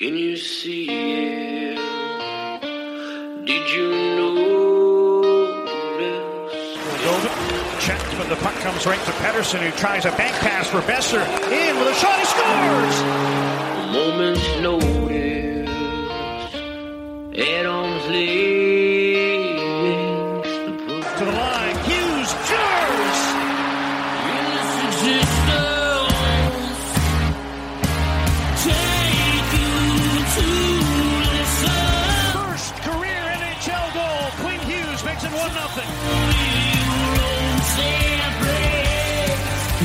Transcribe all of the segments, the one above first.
Can you see it? Did you notice? Checked, but the puck comes right to Pettersson, who tries a bank pass for Boeser. In with a shot, he scores! A moment's notice. At arm's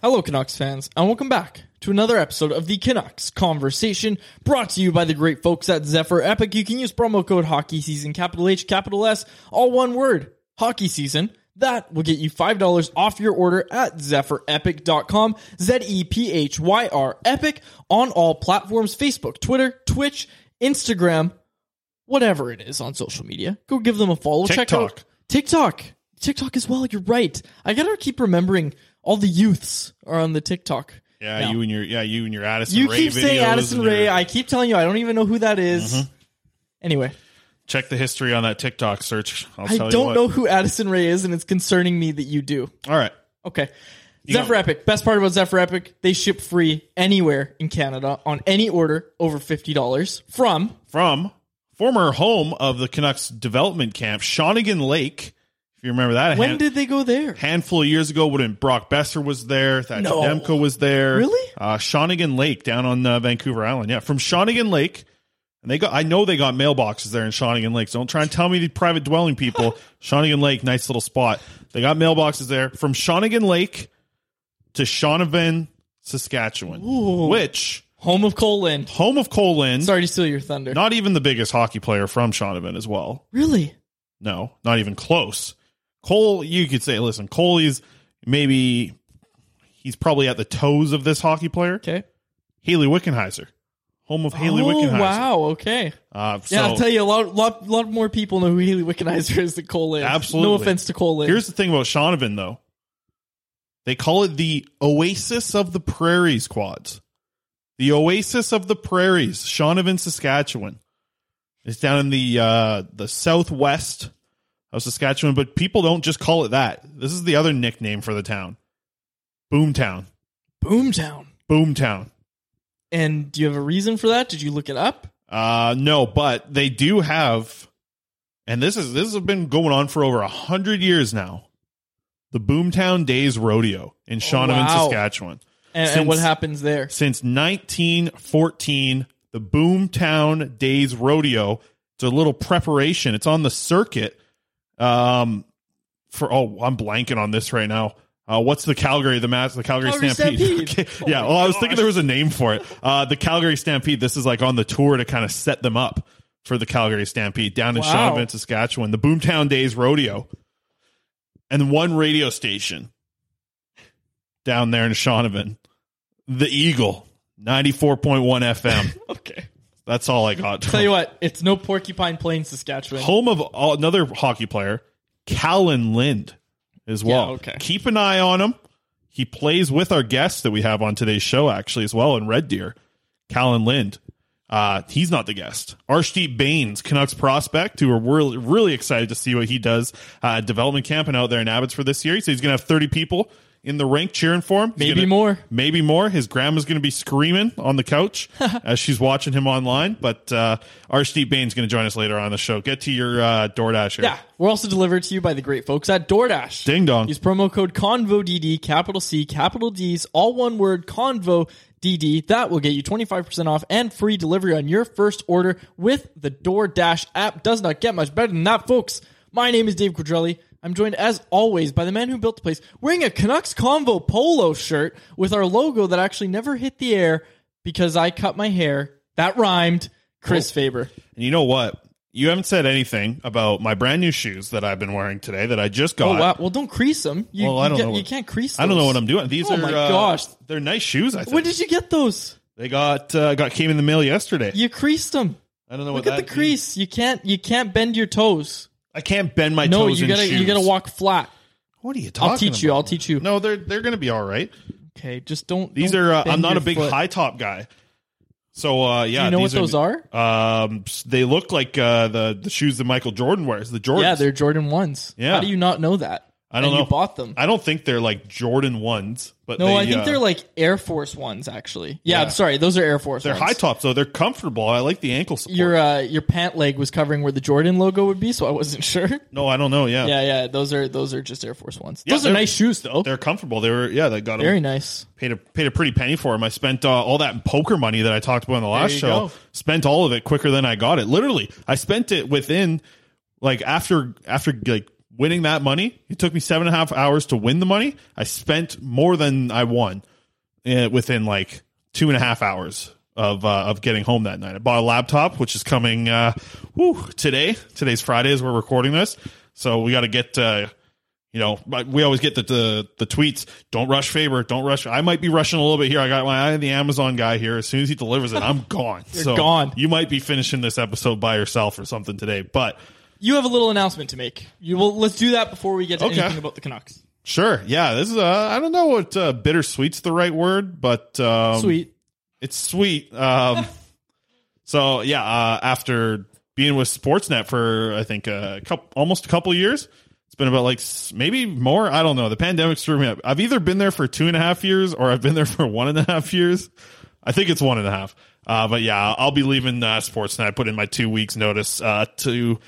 Hello, Canucks fans, and welcome back to another episode of the Canucks Conversation, brought to you by the great folks at Zephyr Epic. You can use promo code Hockey Season, capital H, capital S, all one word, Hockey Season. That will get you $5 off your order at zephyrepic.com, Z E P H Y R Epic, on all platforms Facebook, Twitter, Twitch, Instagram, whatever it is on social media. Go give them a follow. Check TikTok. out TikTok. TikTok as well. You're right. I gotta keep remembering all the youths are on the TikTok. Yeah, now. you and your yeah, you and your Addison You Ray keep saying Addison and your- Ray. I keep telling you, I don't even know who that is. Mm-hmm. Anyway, check the history on that TikTok search. I'll I tell don't what. know who Addison Rae is, and it's concerning me that you do. All right. Okay. You Zephyr know- Epic. Best part about Zephyr Epic, they ship free anywhere in Canada on any order over $50 from From former home of the Canucks development camp, Shawnigan Lake. If you remember that, when hand- did they go there? handful of years ago when Brock Boeser was there, Thatcher No. Demko was there. Really? Uh, Shawnigan Lake down on uh, Vancouver Island. Yeah, from Shawnigan Lake. And they got I know they got mailboxes there in Shawnigan Lake. So don't try and tell me the private dwelling people. Shawnigan Lake, nice little spot. They got mailboxes there from Shawnigan Lake to Shaunavon, Saskatchewan, which Home of Colin. Home of Colin. Sorry to steal your thunder. Not even the biggest hockey player from Shaunavon as well. really? No, not even close. Cole, you could say, listen, Cole is maybe he's probably at the toes of this hockey player. Okay. Hayley Wickenheiser, home of Haley oh, Wickenheiser. wow. Okay. Uh, Yeah, I'll tell you, a lot, lot, lot more people know who Hayley Wickenheiser is than Cole Lind. Absolutely. No offense to Cole. Here's the thing about Shaunavon, though. They call it the Oasis of the Prairies quads. The Oasis of the Prairies, Shaunavon, Saskatchewan. It's down in the uh, the southwest of Saskatchewan, but people don't just call it that. This is the other nickname for the town. Boomtown. Boomtown. Boomtown. And do you have a reason for that? Did you look it up? Uh no, but they do have and this is this has been going on for over a hundred years now. The Boomtown Days Rodeo in Shaunavon, wow. Saskatchewan. And, Since- and what happens there? Since 1914, the Boomtown Days Rodeo. It's a little preparation. It's on the circuit. Um, for oh, I'm blanking on this right now. Uh, what's the Calgary? The match, the Calgary, Calgary Stampede. Stampede. Okay. yeah. Well, I was thinking there was a name for it. Uh, the Calgary Stampede. This is like on the tour to kind of set them up for the Calgary Stampede down in Wow. Saskatchewan. The Boomtown Days Rodeo, and one radio station down there in Shaunavon, the Eagle, ninety four point one FM. Okay. That's all I got. Tell you what, it's no Porcupine Plains, Saskatchewan. home of all, another hockey player, Kalan Lind, as well. Yeah, okay. Keep an eye on him. He plays with our guest that we have on today's show, actually, as well, in Red Deer, Kalan Lind. Uh, he's not the guest. Arshdeep Bains, Canucks prospect, who are really, really excited to see what he does uh, development camp and out there in Abbotsford this year. So he's going to have 30 people in the rink cheering for him. He's Maybe gonna- more. Maybe more. His grandma's going to be screaming on the couch as she's watching him online. But uh, Steve Bain's going to join us later on the show. Get to your uh, DoorDash here. Yeah, we're also delivered to you by the great folks at DoorDash. Ding dong. Use promo code CONVODD, capital C, capital D's, all one word, CONVO. DD. That will get you 25% off and free delivery on your first order with the DoorDash app. Does not get much better than that, folks. My name is Dave Quadrelli. I'm joined, as always, by the man who built the place, wearing a Canucks Convo polo shirt with our logo that actually never hit the air because I cut my hair. That rhymed. Chris Faber. And you know what? You haven't said anything about my brand new shoes that I've been wearing today that I just got. Oh wow! Well, don't crease them. You, Well, I you don't get- know. You can't crease. Them. I don't know what I'm doing. These Oh are my uh, gosh. they're nice shoes. I think. When did you get those? They got uh, got came in the mail yesterday. You creased them. I don't know Look what at the that crease. You can't. You can't bend your toes. I can't bend my toes. no, toes. you in gotta. shoes. You gotta walk flat. What are you talking? I'll teach you. I'll teach you. No, they're they're gonna be all right. Okay, just don't. These don't are. Uh, bend I'm not a big foot. high top guy. So uh, yeah, Do you know what these those are? Um, they look like uh, the the shoes that Michael Jordan wears. The Jordans. Yeah, they're Jordan ones. Yeah. How do you not know that? I don't know. You bought them. I don't think they're like Jordan ones, but no, they, I think uh, they're like Air Force ones. Actually, yeah. Yeah. I'm sorry. Those are Air Force. they're ones. high tops though. They're comfortable. I like the ankle support. Your uh, your pant leg was covering where the Jordan logo would be, so I wasn't sure. no, I don't know. Yeah, Yeah, yeah. Those are those are just Air Force ones. Yeah, those are nice shoes, though. they're comfortable. They were yeah. They got Very nice. paid a paid a pretty penny for them. I spent uh, all that poker money that I talked about in the last show. go. Spent all of it quicker than I got it. Literally, I spent it within like after after like winning that money. It took me seven and a half hours to win the money. I spent more than I won uh, within like two and a half hours of uh, of getting home that night. I bought a laptop, which is coming uh, whew, today. Today's Friday as we're recording this, so we got to get. Uh, you know, we always get the, the the tweets. Don't rush Faber. Don't rush. I might be rushing a little bit here. I got my eye on the Amazon guy here. As soon as he delivers it, I'm gone. You're gone. You might be finishing this episode by yourself or something today. But You have a little announcement to make. You will. Let's do that before we get to Okay. anything about the Canucks. sure, yeah. This is uh, I don't know what uh, bittersweet's the right word, but um, Sweet. It's sweet. Um, so yeah, uh, after being with Sportsnet for I think a couple, almost a couple years, it's been about like s- maybe more. I don't know. The pandemic threw me up. I've either been there for two and a half years or I've been there for one and a half years. I think it's one and a half. Uh, but yeah, I'll be leaving uh, Sportsnet. I put in my two weeks notice uh, to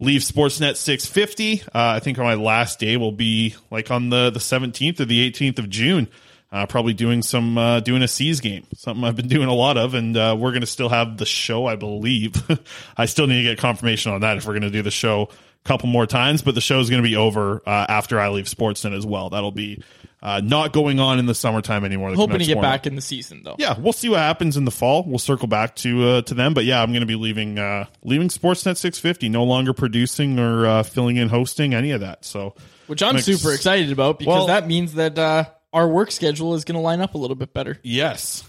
leave Sportsnet 650. Uh, I think my last day will be like on the the 17th or the 18th of June. Uh, probably doing some uh, doing a C's game, something I've been doing a lot of, and uh, we're gonna still have the show, I believe. I still need to get confirmation on that if we're gonna do the show a couple more times, but the show is gonna be over uh, after I leave Sportsnet as well. That'll be uh, not going on in the summertime anymore. the Hoping to get back in the season though. Yeah, we'll see what happens in the fall. We'll circle back to uh, to them, but yeah, I'm going to be leaving uh, leaving Sportsnet 650, no longer producing or uh, filling in hosting any of that. So, Which I'm Makes- super excited about because Well- that means that uh, our work schedule is going to line up a little bit better. yes, it's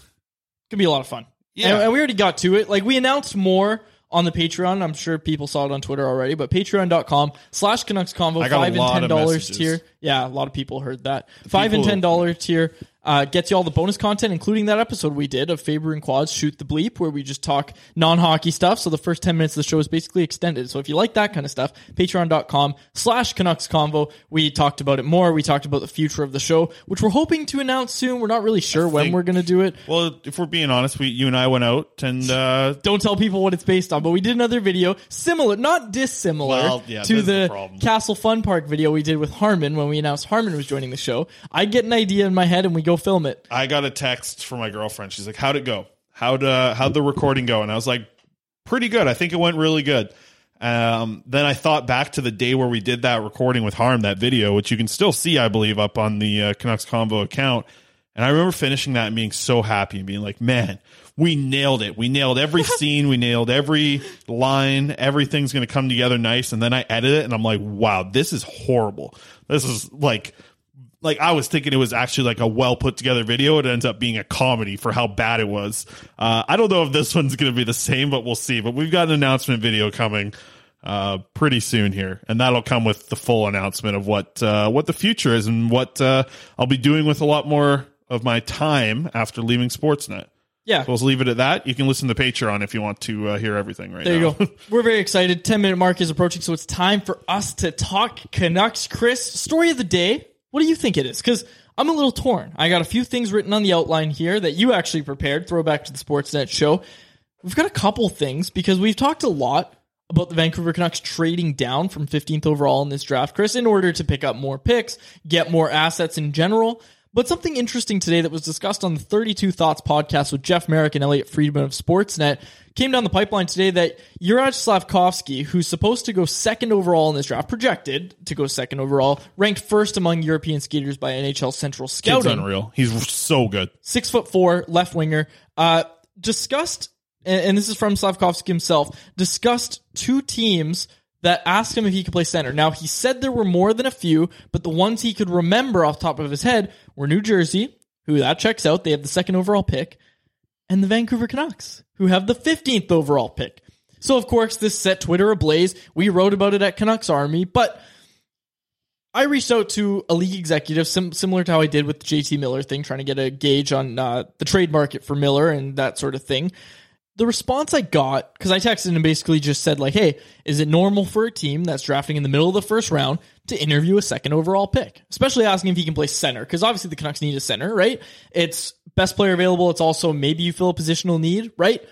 Gonna be a lot of fun. Yeah. And, and we already got to it. Like we announced more on the Patreon. I'm sure people saw it on Twitter already, but patreon.com slash Canucks Convo, I got a five and ten dollars tier. Yeah, a lot of people heard that. Five and ten dollar tier uh, gets you all the bonus content, including that episode we did of Faber and Quads Shoot the Bleep, where we just talk non hockey stuff. So the first ten minutes of the show is basically extended. So if you like that kind of stuff, patreon.com slash Canucks Convo. We talked about it more. We talked about the future of the show, which we're hoping to announce soon. We're not really sure when we're gonna do it. Well, if we're being honest, we you and I went out and uh, don't tell people what it's based on, but we did another video similar, not dissimilar Well, yeah, to the the. Castle Fun Park video we did with Harmon when we announced Harmon was joining the show. I get an idea in my head and we go film it. I got a text from my girlfriend. She's like, "How'd it go? How'd uh, how'd the recording go?" And I was like, "Pretty good. I think it went really good." Um, then I thought back to the day where we did that recording with Harm, that video, which you can still see, I believe, up on the uh, Canucks Convo account. And I remember finishing that and being so happy and being like, "Man, we nailed it. We nailed every scene. We nailed every line. Everything's going to come together nice." And then I edit it, and I'm like, "Wow, this is horrible. This is like." Like I was thinking it was actually like a well put together video. It ends up being a comedy for how bad it was. Uh, I don't know if this one's going to be the same, but we'll see. But we've got an announcement video coming uh, pretty soon here, and that'll come with the full announcement of what uh, what the future is and what uh, I'll be doing with a lot more of my time after leaving Sportsnet. Yeah. So let's leave it at that. You can listen to Patreon if you want to uh, hear everything right There now. you go. We're very excited. 10 minute mark is approaching, so it's time for us to talk Canucks. Chris, story of the day. What do you think it is? Because I'm a little torn. I got a few things written on the outline here that you actually prepared. Throwback to the Sportsnet show. We've got a couple things because we've talked a lot about the Vancouver Canucks trading down from 15th overall in this draft, Chris, in order to pick up more picks, get more assets in general. But something interesting today that was discussed on the 32 Thoughts podcast with Jeff Marek and Elliotte Friedman of Sportsnet came down the pipeline today that Juraj Slavkovsky, who's supposed to go second overall in this draft, projected to go second overall, ranked first among European skaters by NHL Central Kid's Scouting unreal. He's so good. six foot four left winger, uh, discussed, and, and this is from Slavkovsky himself, discussed two teams that asked him if he could play center. Now, he said there were more than a few, but the ones he could remember off top of his head were New Jersey, who that checks out. They have the second overall pick, and the Vancouver Canucks, who have the 15th overall pick. So, of course, this set Twitter ablaze. We wrote about it at Canucks Army, but I reached out to a league executive, sim- similar to how I did with the JT Miller thing, trying to get a gauge on uh, the trade market for Miller and that sort of thing. The response I got, because I texted and basically just said, like, hey, is it normal for a team that's drafting in the middle of the first round to interview a second overall pick? Especially asking if he can play center, because obviously the Canucks need a center, right? It's best player available. It's also maybe you fill a positional need, right?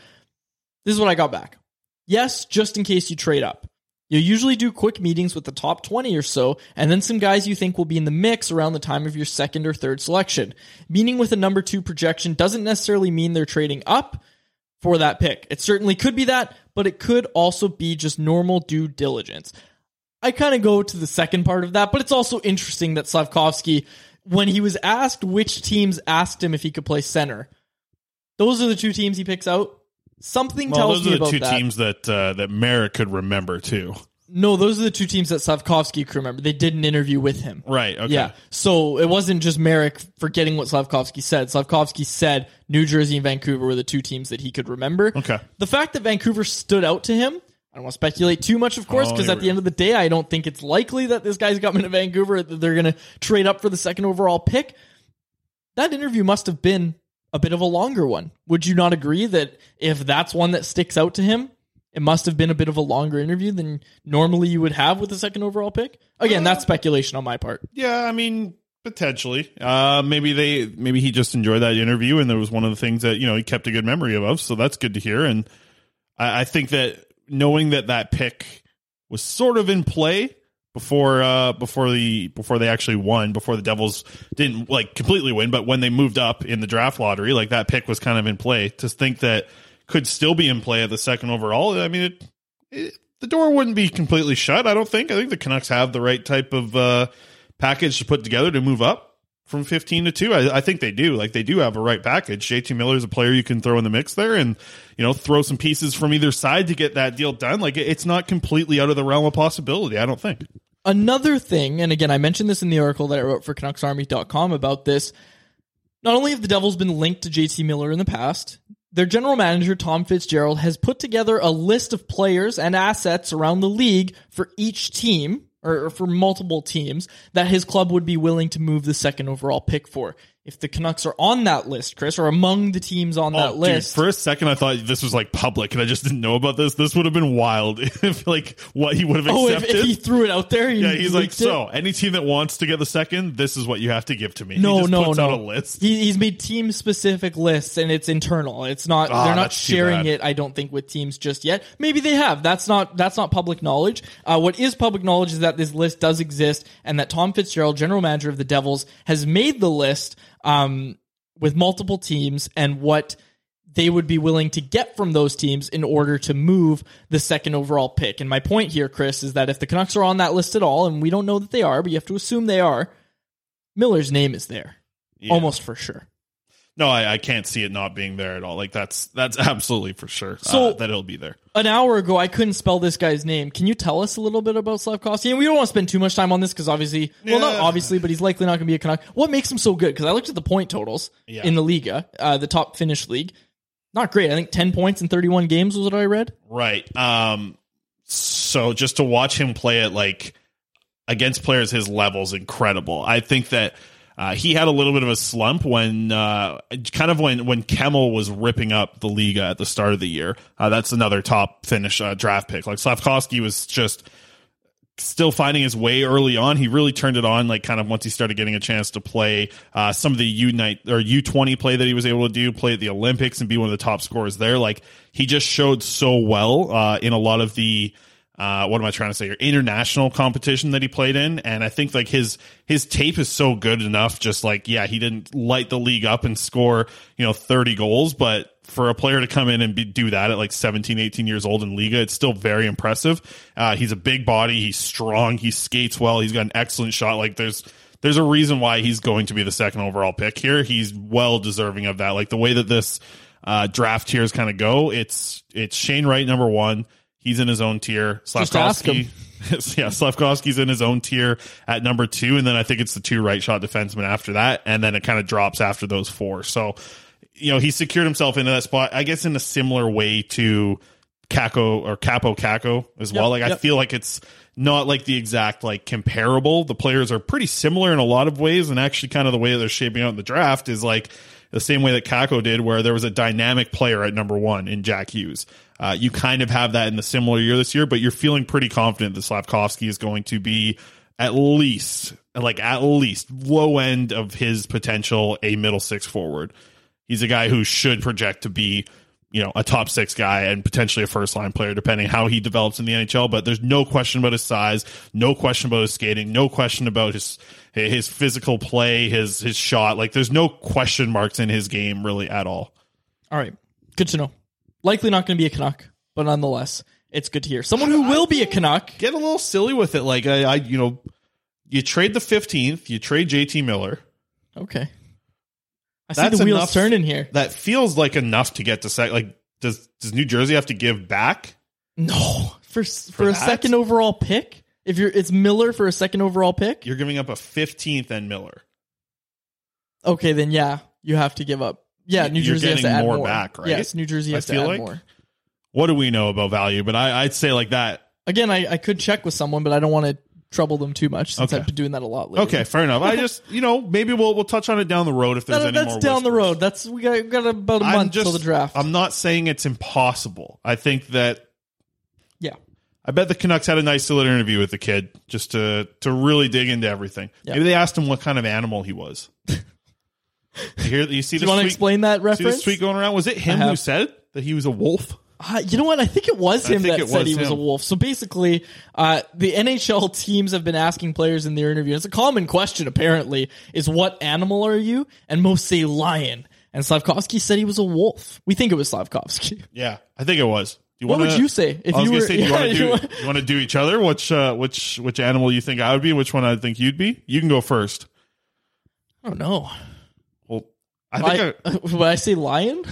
This is what I got back. Yes, just in case you trade up. You usually do quick meetings with the top 20 or so, and then some guys you think will be in the mix around the time of your second or third selection. Meeting with a number two projection doesn't necessarily mean they're trading up for that pick. It certainly could be that, but it could also be just normal due diligence. I kind of go to the second part of that, but it's also interesting that Slavkovsky, when he was asked which teams asked him if he could play center, those are the two teams he picks out. Something Well, tells those are the two that. teams that uh, that Marek could remember too. No, those are the two teams that Slavkovsky crew member. They did an interview with him. Right. Okay. Yeah. So it wasn't just Marek forgetting what Slavkovsky said. Slavkovsky said New Jersey and Vancouver were the two teams that he could remember. Okay. The fact that Vancouver stood out to him, I don't want to speculate too much, of course, Oh, because here at the end of the day, I don't think it's likely that this guy's coming to Vancouver, that they're going to trade up for the second overall pick. That interview must have been a bit of a longer one. Would you not agree that if that's one that sticks out to him, it must have been a bit of a longer interview than normally you would have with the second overall pick? Again, that's speculation on my part. Yeah, I mean potentially. Uh, maybe they maybe he just enjoyed that interview and there was one of the things that you know he kept a good memory of. So that's good to hear. And I, I think that knowing that that pick was sort of in play before uh before the before they actually won before the devils didn't like completely win but when they moved up in the draft lottery like that pick was kind of in play to think that could still be in play at the second overall i mean it, it the door wouldn't be completely shut i don't think i think the canucks have the right type of uh package to put together to move up from 15 to 2. I, I think they do. Like they do have a right package. JT Miller is a player you can throw in the mix there and, you know, throw some pieces from either side to get that deal done. Like it's not completely out of the realm of possibility, I don't think. Another thing, and again, I mentioned this in the article that I wrote for CanucksArmy.com about this. Not only have the Devils been linked to JT Miller in the past, their general manager, Tom Fitzgerald, has put together a list of players and assets around the league for each team, or or for multiple teams, that his club would be willing to move the second overall pick for. If the Canucks are on that list, Chris, or among the teams on that Oh, list, Dude, for a second, I thought this was like public, and I just didn't know about this. This would have been wild if like what he would have accepted. oh, if, if he threw it out there, he yeah, he's like, it? so any team that wants to get the second, this is what you have to give to me. No, he just no, puts no. out a list. He, he's made team specific lists and it's internal. It's not. Ah, they're not sharing it. I don't think with teams just yet. Maybe they have. That's not. That's not public knowledge. Uh, what is public knowledge is that this list does exist and that Tom Fitzgerald, general manager of the Devils, has made the list um, with multiple teams and what they would be willing to get from those teams in order to move the second overall pick. And my point here, Chris, is that if the Canucks are on that list at all, and we don't know that they are, but you have to assume they are, Miller's name is there. Yeah. Almost for sure. No, I, I can't see it not being there at all. Like that's that's absolutely for sure So- uh, that it'll be there. An hour ago, I couldn't spell this guy's name. Can you tell us a little bit about Slavkovsky? And we don't want to spend too much time on this because obviously, well, not obviously, but he's likely not going to be a Canuck. What makes him so good? Because I looked at the point totals Yeah. in the Liiga, uh, the top Finnish league. Not great. I think 10 points in 31 games was what I read. Right. Um. So just to watch him play it like against players his level is incredible. I think that uh, he had a little bit of a slump when uh, kind of when when Kemell was ripping up the Liiga at the start of the year. Uh, that's another top Finnish uh, draft pick. Like Slavkovsky was just still finding his way early on. He really turned it on, like kind of once he started getting a chance to play uh, some of the U night or U twenty play that he was able to do, play at the Olympics and be one of the top scorers there. Like he just showed so well uh, in a lot of the. Uh, what am I trying to say? Your international competition that he played in, and I think like his his tape is so good enough. Just like yeah, he didn't light the league up and score you know thirty goals, but for a player to come in and be, do that at like 17, 18 years old in Liiga, it's still very impressive. Uh, he's a big body. He's strong. He skates well. He's got an excellent shot. Like there's, there's a reason why he's going to be the second overall pick here. He's well deserving of that. Like the way that this, uh, draft tiers kind of go, it's, it's Shane Wright, number one. He's in his own tier. Slavkovsky. yeah, Slavkovsky's in his own tier at number two, and then I think it's the two right shot defensemen after that, and then it kind of drops after those four. So, you know, he secured himself into that spot, I guess, in a similar way to Kakko or Kaapo Kakko as well. Like, I feel like it's not like the exact like comparable. The players are pretty similar in a lot of ways, and actually, kind of the way they're shaping out in the draft is like the same way that Kakko did, where there was a dynamic player at number one in Jack Hughes. Uh, you kind of have that in the similar year this year, but you're feeling pretty confident that Slavkovsky is going to be at least, like at least low end of his potential, a middle six forward. He's a guy who should project to be, you know, a top six guy and potentially a first line player, depending how he develops in the NHL. But there's no question about his size, no question about his skating, no question about his his physical play, his his shot. Like there's no question marks in his game really at all. All right. Good to know. Likely not going to be a Canuck, but nonetheless, it's good to hear. Someone who will be a Canuck. Get a little silly with it. Like I, I you know, you trade the 15th, you trade JT Miller. Okay. I see That's the wheels enough- turning here. That feels like enough to get to sec. Like does does New Jersey have to give back? No, for for, a that? second overall pick. If you're, it's Miller for a second overall pick. You're giving up a 15th and Miller. Okay, then yeah, you have to give up. Yeah, New Jersey has to add more more, back, right? Yes, New Jersey has to add like. more. What do we know about value? But I, I'd say like that. Again, I, I could check with someone, but I don't want to trouble them too much since Okay. I've been doing that a lot lately. Okay, fair enough. I just you know maybe we'll we'll touch on it down the road if there's That- any that's more. down the road. That's we got, we got about a I'm month just till the draft. I'm not saying it's impossible. I think that yeah, I bet the Canucks had a nice little interview with the kid just to to really dig into everything. Maybe they asked him what kind of animal he was. you hear you see do you want to explain that see reference? this tweet going around? Was it him who said that he was a wolf? Uh, you know what? I think it was him that said was he was a wolf. So basically, uh, the NHL teams have been asking players in their interview. It's a common question, apparently, is what animal are you? And most say lion. And Slavkovsky said he was a wolf. We think it was Slavkovsky. Yeah, I think it was. Do you What wanna- would you say if I was you were- say, do you yeah, want to do you want to do each other? Which uh, which which animal you think I would be? Which one I think you'd be? You can go first. Oh no. Well, I think I, I, would I say lion?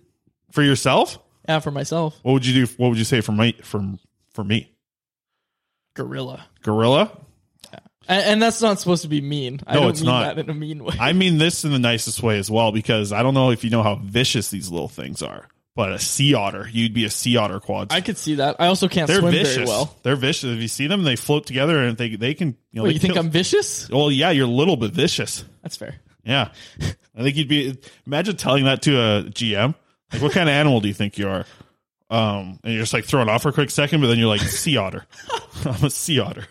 for yourself, yeah, for myself. what would you do? What would you say for my for for me? Gorilla. Gorilla. And, and that's not supposed to be mean. I No, don't it's mean not. that in a mean way. I mean this in the nicest way as well because I don't know if you know how vicious these little things are, but a sea otter, you'd be a sea otter quad. I could see that. I also can't They're swim vicious. very well. They're vicious. If you see them, they float together and they they can. You know, Wait, they you think I'm vicious? Well, yeah, you're a little bit vicious. That's fair. Yeah, I think you'd be. Imagine telling that to a GM. Like, what kind of animal do you think you are? Um, and you're just like throwing off for a quick second, but then you're like sea otter. I'm a sea otter.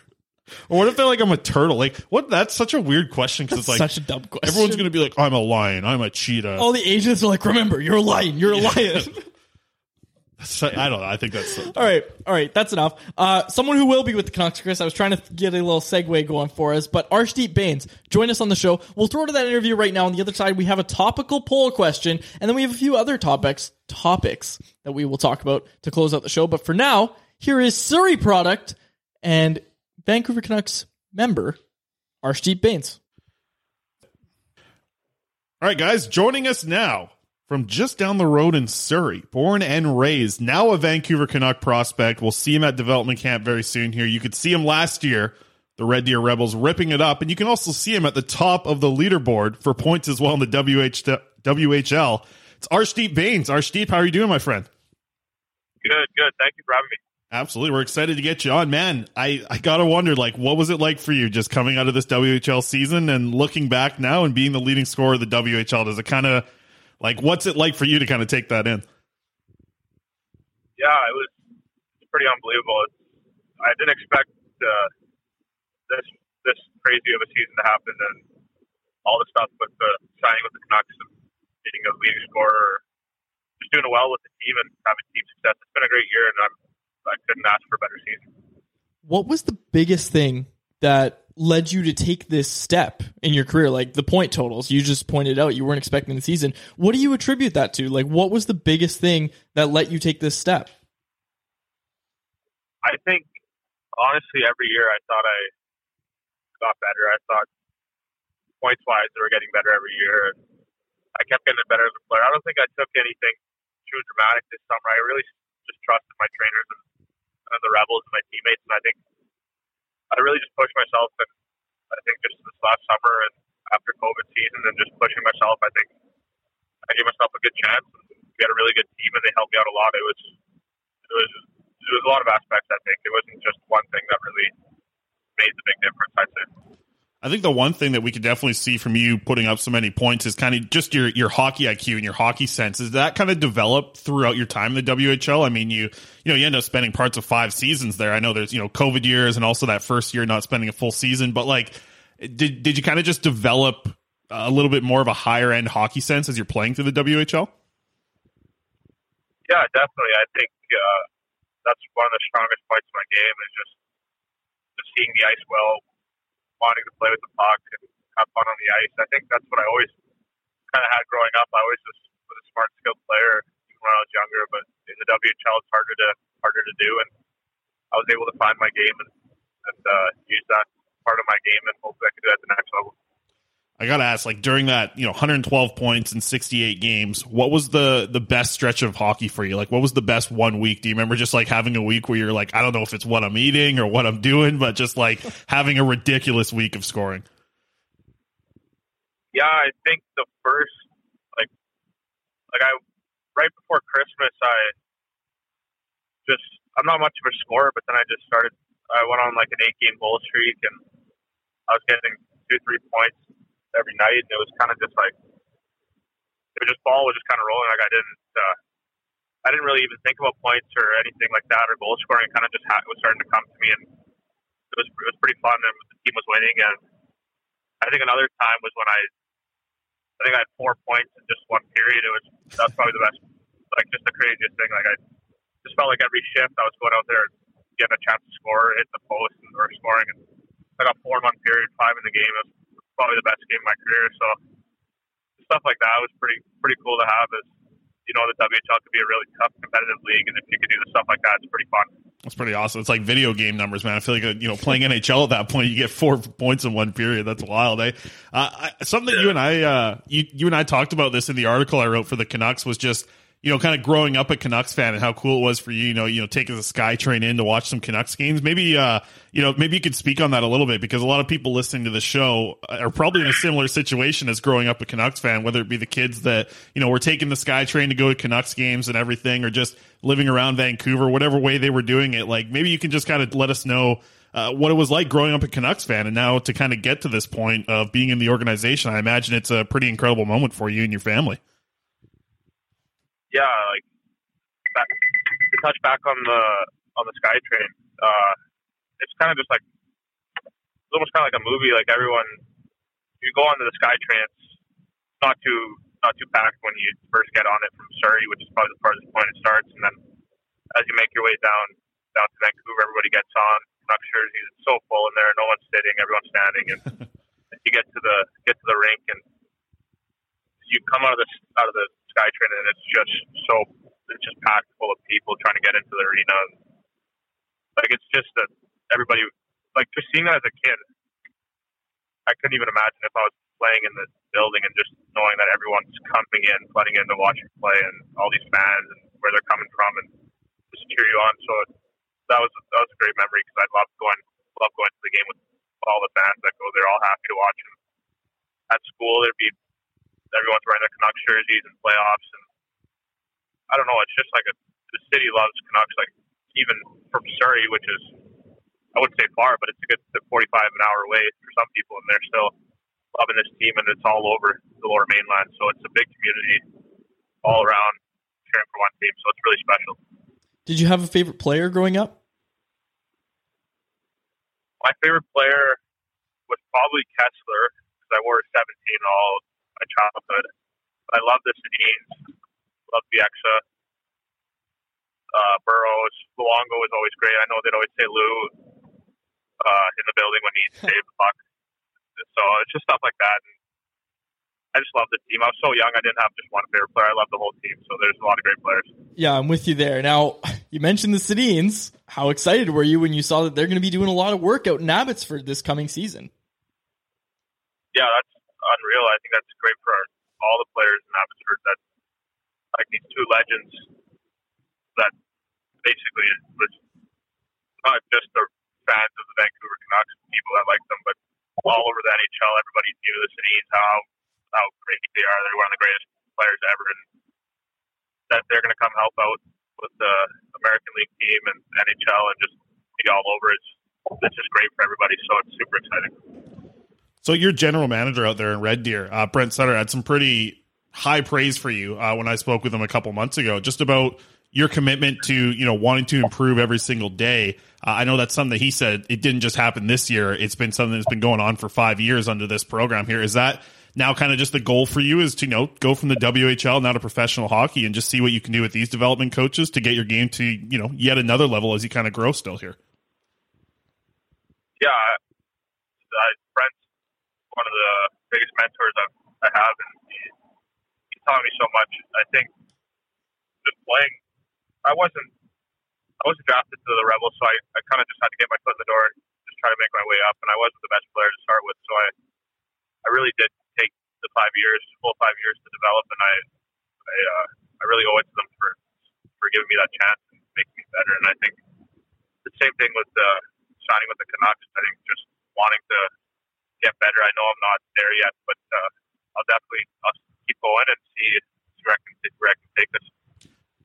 Or what if they're like I'm a turtle? Like, what? That's such a weird question because it's like Such a dumb question. everyone's gonna be like, I'm a lion, I'm a cheetah. All the agents are like, remember, you're a lion. You're a lion. So- I don't know. I think that's all right, all right, that's enough. Uh, someone who will be with the Canucks, Chris. I was trying to get a little segue going for us, but Arshdeep Bains join us on the show. We'll throw to that interview right now. On the other side, we have a topical poll question, and then we have a few other topics topics that we will talk about to close out the show. But for now, here is Surrey product and Vancouver Canucks member Arshdeep Bains. All right, guys, joining us now from just down the road in Surrey, born and raised, now a Vancouver Canuck prospect. We'll see him at development camp very soon here. You could see him last year, the Red Deer Rebels ripping it up, and you can also see him at the top of the leaderboard for points as well in the WH- WHL. It's Arshdeep Bains. Arshdeep, how are you doing, my friend? Good, good. Thank you for having me. Absolutely. We're excited to get you on. Man, I, I gotta wonder, like, what was it like for you just coming out of this WHL season and looking back now and being the leading scorer of the WHL? Does it kind of, like, what's it like for you to kind of take that in? Yeah, it was pretty unbelievable. It's, I didn't expect uh, this this crazy of a season to happen, and all the stuff with the signing with the Canucks and being a leading scorer, just doing well with the team and having team success. It's been a great year, and I'm I couldn't ask for a better season. What was the biggest thing that led you to take this step in your career? Like the point totals you just pointed out, you weren't expecting the season. What do you attribute that to? Like, what was the biggest thing that let you take this step? I think honestly, every year I thought I got better. I thought points wise they were getting better every year, I kept getting better as a player. I don't think I took anything too dramatic this summer. I really just trusted my trainers and, and the rebels and my teammates, and I think I really just pushed myself. And I think just this last summer and after COVID season, and just pushing myself, I think I gave myself a good chance. We had a really good team, and they helped me out a lot. It was it was it was a lot of aspects. I think it wasn't just one thing that really made the big difference. I'd say. I think the one thing that we could definitely see from you putting up so many points is kind of just your your hockey IQ and your hockey sense. Is that kind of developed throughout your time in the WHL? I mean, you you know you end up spending parts of five seasons there. I know there's you know COVID years and also that first year not spending a full season, but like, did did you kind of just develop a little bit more of a higher end hockey sense as you're playing through the WHL? Yeah, definitely. I think uh, that's one of the strongest points of my game is just just seeing the ice well, wanting to play with the puck and have fun on the ice. I think that's what I always kind of had growing up. I always was, was a smart, skilled player even when I was younger, but in the WHL it's harder to harder to do, and I was able to find my game and and uh, use that part of my game, and hopefully I can do it at the next level. I gotta ask, like during that, you know, 112 points in 68 games, what was the the best stretch of hockey for you? Like, what was the best one week? Do you remember just like having a week where you're like, I don't know if it's what I'm eating or what I'm doing, but just like having a ridiculous week of scoring? Yeah, I think the first like like I right before Christmas I just I'm not much of a scorer, but then I just started I went on like an eight game goal streak and I was getting two, three points every night and it was kinda just like it was just ball was just kinda rolling like I didn't uh I didn't really even think about points or anything like that or goal scoring. It kind of just ha- was starting to come to me, and it was it was pretty fun. And the team was winning. And I think another time was when I I think I had four points in just one period. It was that's probably the best, like just the craziest thing. Like I just felt like every shift I was going out there getting a chance to score, hit the post, and, or scoring. And I got four month period, five in the game. It was probably the best game of my career. So stuff like that was pretty pretty cool to have. Is you know the WHL could be a really tough competitive league, and if you could do the stuff like that it's pretty fun. That's pretty awesome. It's like video game numbers, man. I feel like uh, you know playing NHL at that point, you get four points in one period. That's wild. Eh? Uh, I, something that you and I, uh, you you and I talked about this in the article I wrote for the Canucks was just you know kind of growing up a Canucks fan and how cool it was for you. You know, you know, taking the SkyTrain in to watch some Canucks games. Maybe uh, you know, maybe you could speak on that a little bit because a lot of people listening to the show are probably in a similar situation as growing up a Canucks fan, whether it be the kids that you know were taking the SkyTrain to go to Canucks games and everything, or just living around Vancouver, whatever way they were doing it. Like maybe you can just kind of let us know uh, what it was like growing up a Canucks fan, and now to kind of get to this point of being in the organization. I imagine it's a pretty incredible moment for you and your family. Yeah, like back, to touch back on the on the SkyTrain, uh, it's kind of just like it's almost kind of like a movie. Like everyone, you go onto the SkyTrain, it's not too not too packed when you first get on it from Surrey, which is probably the farthest point it starts, and then as you make your way down down to Vancouver, everybody gets on. Canucks jerseys, it's so full in there. No one's sitting, everyone's standing, and you get to the get to the rink, and you come out of the out of the SkyTrain, and it's just so it's just packed full of people trying to get into the arena. Like it's just that everybody, like just seeing that as a kid, I couldn't even imagine if I was playing in the building and just knowing that everyone's coming in, flooding in to watch you play, and all these fans and where they're coming from, and just cheer you on. So that was that was a great memory because I love going love going to the game with all the fans that go there, all happy to watch. And at school, there'd be everyone's wearing their Canucks jerseys and playoffs, and I don't know. It's just like a, the city loves Canucks. Like even from Surrey, which is I wouldn't say far, but it's a good 45 an hour away for some people, and they're still loving this team, and it's all over the Lower Mainland. So it's a big community all around cheering for one team. So it's really special. Did you have a favorite player growing up? My favorite player was probably Kesler because I wore 17 all my childhood. I love the Sedins, love Bieksa, uh, Burrows, Luongo was always great. I know they'd always say Lou uh, in the building when he saved the puck. So it's just stuff like that. And I just love the team. I was so young, I didn't have just one favorite player. I love the whole team. So there's a lot of great players. Yeah, I'm with you there. Now, you mentioned the Sedins. How excited were you when you saw that they're going to be doing a lot of work out in Abbotsford this coming season? Yeah, that's unreal. I think that's great for our, all the players in Abbotsford. That like these two legends that basically was not just the fans of the Vancouver Canucks, people that like them, but all over the NHL. Everybody knew the Sedins, how how great they are. They're one of the greatest players ever, and that they're going to come help out with the American League team and NHL and just be all over. It's it's just great for everybody. So it's super exciting. So your general manager out there in Red Deer, uh, Brent Sutter, had some pretty high praise for you uh, when I spoke with him a couple months ago, just about your commitment to you know wanting to improve every single day. Uh, I know that's something that he said it didn't just happen this year; it's been something that's been going on for five years under this program. Here is that now kind of just the goal for you is to you know go from the WHL now to professional hockey and just see what you can do with these development coaches to get your game to you know yet another level as you kind of grow still here. Yeah, I, one of the biggest mentors I've, I have, and he, he's taught me so much. I think just playing, I wasn't, I wasn't drafted to the Rebels, so I, I kind of just had to get my foot in the door and just try to make my way up. And I wasn't the best player to start with, so I, I really did take the five years, full five years to develop, and I, I, uh, I really owe it to them for, for giving me that chance and making me better. And I think the same thing with the signing with the Canucks. I think just wanting to get better. I know I'm not there yet, but uh, I'll definitely I'll keep going and see where I can where I can take this.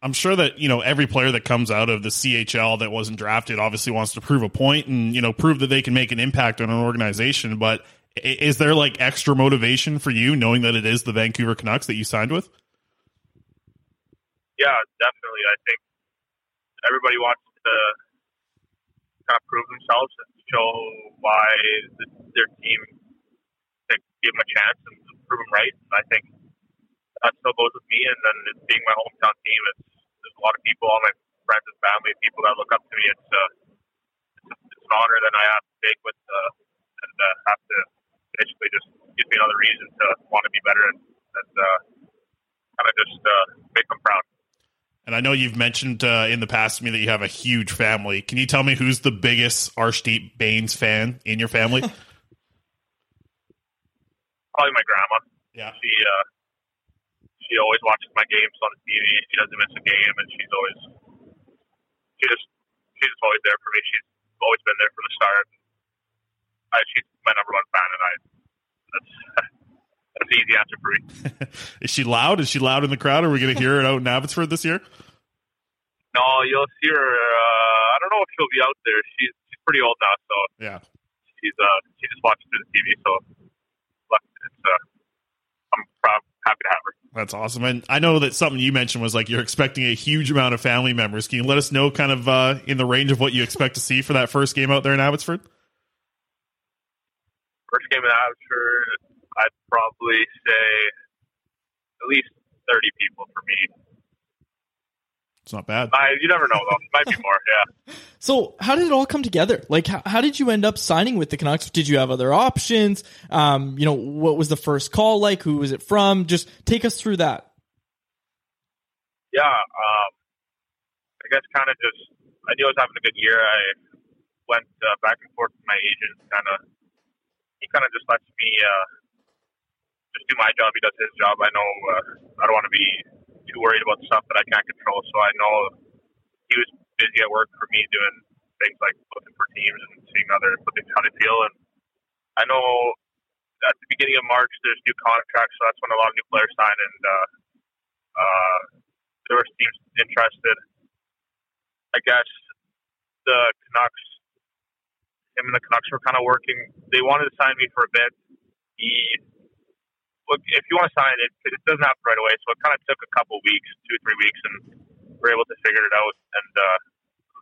I'm sure that you know every player that comes out of the CHL that wasn't drafted obviously wants to prove a point and you know prove that they can make an impact on an organization. But is there like extra motivation for you knowing that it is the Vancouver Canucks that you signed with? Yeah, definitely. I think everybody wants to kind of prove themselves and show why their team to give them a chance and prove them right. I think that still goes with me. And then it being my hometown team, it's there's a lot of people, all my friends and family, people that look up to me. It's uh, it's, it's an honor that I have to take with uh, and uh, have to basically just gives me another reason to want to be better and, and uh, kind of just uh, make them proud. And I know you've mentioned uh, in the past to me that you have a huge family. Can you tell me who's the biggest Arshdeep Bains fan in your family? Probably my grandma. yeah. She uh, she always watches my games on the TV. She doesn't miss a game, and she's always she just she's just always there for me. She's always been there from the start. I, she's my number one fan, and I that's that's the easy answer for me. Is she loud? Is she loud in the crowd? Are we going to hear her out in Abbotsford this year? No, you'll see her. Uh, I don't know if she'll be out there. She's she's pretty old now, so Yeah. she's uh she just watches through the TV. So it's uh I'm proud, happy to have her. That's awesome. And I know that something you mentioned was like you're expecting a huge amount of family members. Can you let us know kind of uh, in the range of what you expect to see for that first game out there in Abbotsford? First game in Abbotsford, probably say at least thirty people for me. It's not bad. I, you never know though. Might be more. Yeah. So, how did it all come together? Like, how, how did you end up signing with the Canucks? Did you have other options? Um, you know, what was the first call like? Who was it from? Just take us through that. Yeah. Um, I guess kind of just I knew I was having a good year. I went uh, back and forth with my agent. Kind of he kind of just lets me uh, just do my job. He does his job. I know uh, I don't want to be too worried about stuff that I can't control. So I know he was busy at work for me doing things like looking for teams and seeing other what they how they feel. And I know at the beginning of March there's new contracts, so that's when a lot of new players sign. And uh, uh, there were teams interested. I guess the Canucks, him and the Canucks were kind of working. They wanted to sign me for a bit. He if you want to sign it, it doesn't happen right away. So it kind of took a couple weeks, two, three weeks, and we were able to figure it out. And uh,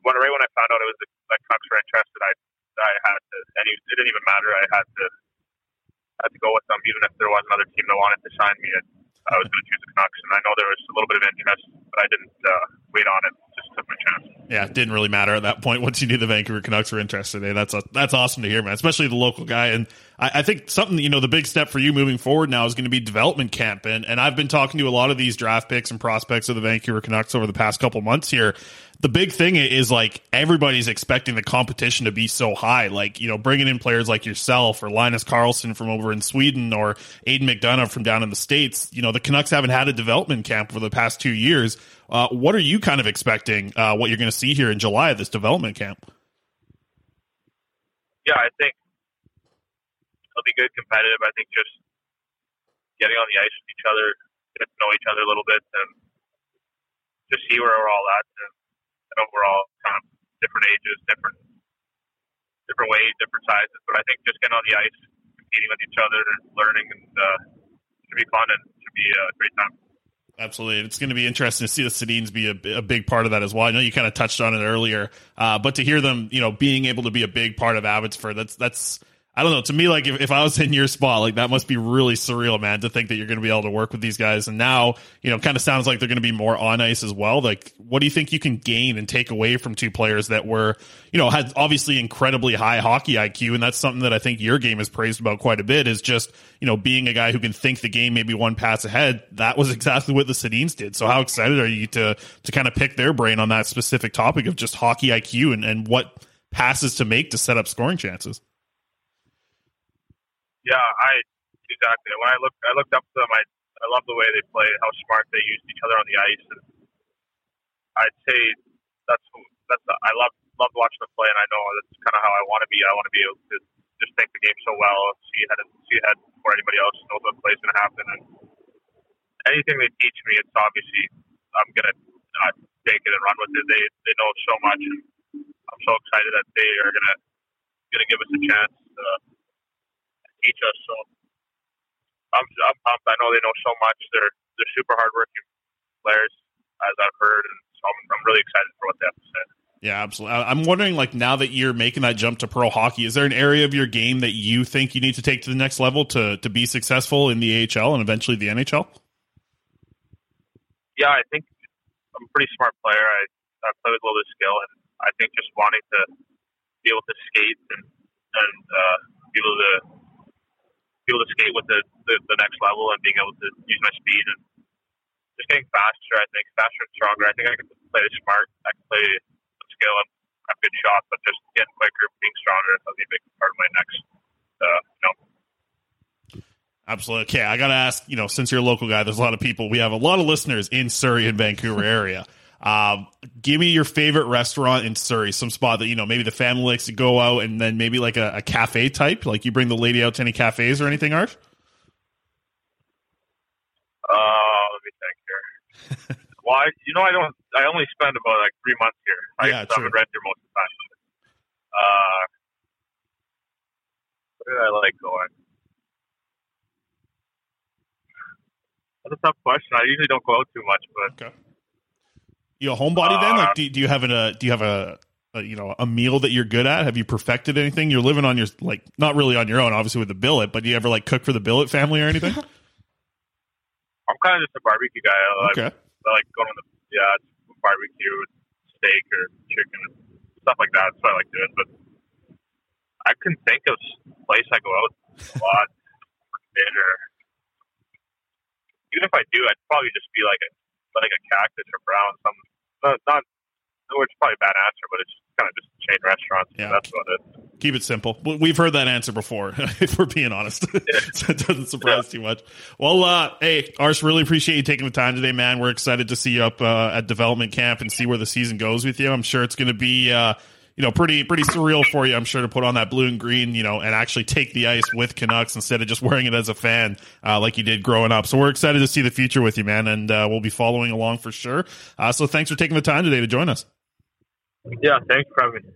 when right when I found out it was the, the Canucks were interested, I I had to, and it didn't even matter. I had to had to go with them, even if there was another team that wanted to sign me. I, I was going to choose the Canucks, and I know there was a little bit of interest, but I didn't uh, wait on it. Just took my chance. Yeah, it didn't really matter at that point once you knew the Vancouver Canucks were interested. Eh? That's a, that's awesome to hear, man. Especially the local guy, and I, I think something you know the big step for you moving forward now is going to be development camp. And and I've been talking to a lot of these draft picks and prospects of the Vancouver Canucks over the past couple months here. The big thing is like everybody's expecting the competition to be so high. Like you know, bringing in players like yourself or Linus Karlsson from over in Sweden or Aidan McDonough from down in the states. You know, the Canucks haven't had a development camp for the past two years. Uh, what are you kind of expecting? Uh, what you're going to see here in July this development camp? Yeah, I think be good, competitive. I think just getting on the ice with each other, get to know each other a little bit, and just see where we're all at. And know we're all kind of different ages, different different weight, different sizes, but I think just getting on the ice, competing with each other, and learning, and uh, should be fun and should be a great time. Absolutely. It's going to be interesting to see the Sedins be a, a, big part of that as well. I know you kind of touched on it earlier, uh, but to hear them, you know, being able to be a big part of Abbotsford, that's, that's, I don't know. To me, like if, if I was in your spot, like that must be really surreal, man, to think that you're going to be able to work with these guys. And now, you know, kind of sounds like they're going to be more on ice as well. Like, what do you think you can gain and take away from two players that were, you know, had obviously incredibly high hockey IQ? And that's something that I think your game is praised about quite a bit is just, you know, being a guy who can think the game maybe one pass ahead. That was exactly what the Sedins did. So how excited are you to, to kind of pick their brain on that specific topic of just hockey IQ and, and what passes to make to set up scoring chances? Yeah, I exactly. When I look, I looked up to them. I I love the way they play, how smart they use each other on the ice, and I'd say that's that's I love love watching them play, and I know that's kind of how I want to be. I want to be able to just think the game so well, see ahead, see ahead before anybody else knows what play is going to happen, and anything they teach me, it's obviously I'm gonna uh, take it and run with it. They they know so much, and I'm so excited that they are gonna gonna give us a chance. Uh, teach us. So I'm, I'm pumped. I know they know so much. They're they're super hardworking players, as I've heard, and so I'm, I'm really excited for what they have to say. Yeah, absolutely. I'm wondering, like, now that you're making that jump to pro hockey, is there an area of your game that you think you need to take to the next level to to be successful in the AHL and eventually the NHL? Yeah, I think I'm a pretty smart player. I, I play with a little bit of skill, and I think just wanting to be able to skate and and uh, be able to be able to skate with the, the, the next level and being able to use my speed and just getting faster. I think faster and stronger. I think I can play smart. I can play the skill have good shots, but just getting quicker, being stronger. That'll be a big part of my next. Uh, you know, Absolutely. Okay, I gotta ask. You know, since you're a local guy, there's a lot of people. We have a lot of listeners in Surrey and Vancouver area. Um, give me your favorite restaurant in Surrey. Some spot that you know maybe the family likes to go out, and then maybe like a, a cafe type. Like you bring the lady out to any cafes or anything, Art? uh, let me think here. well, I, you know, I don't. I only spend about like three months here. I, Yeah, so I'm in Red Deer most of the time. Uh, where do I like going? That's a tough question. I usually don't go out too much, but Okay. You a homebody then? Uh, Like, do, do you have an, a do you have a, a you know a meal that you're good at? Have you perfected anything? You're living on your like not really on your own, obviously with the billet, but do you ever like cook for the billet family or anything? I'm kind of just a barbecue guy. I like, Okay. I like going to the yeah barbecue, steak or chicken and stuff like that. That's what I like doing. But I couldn't think of s- place I go out a lot for dinner. Even if I do, I'd probably just be like a like a cactus or brown. Some not not. Which is probably a bad answer, but it's kind of just chain restaurants. Yeah. That's about it. Keep it simple. We- We've heard that answer before, if we're being honest. so it doesn't surprise too much. Well, uh, hey, Ars, really appreciate you taking the time today, man. We're excited to see you up uh, at development camp and see where the season goes with you. I'm sure it's going to be, uh, you know, pretty pretty surreal for you. I'm sure to put on that blue and green, you know, and actually take the ice with Canucks instead of just wearing it as a fan uh, like you did growing up. So we're excited to see the future with you, man, and uh, we'll be following along for sure. Uh, so thanks for taking the time today to join us. Yeah, thanks for having me.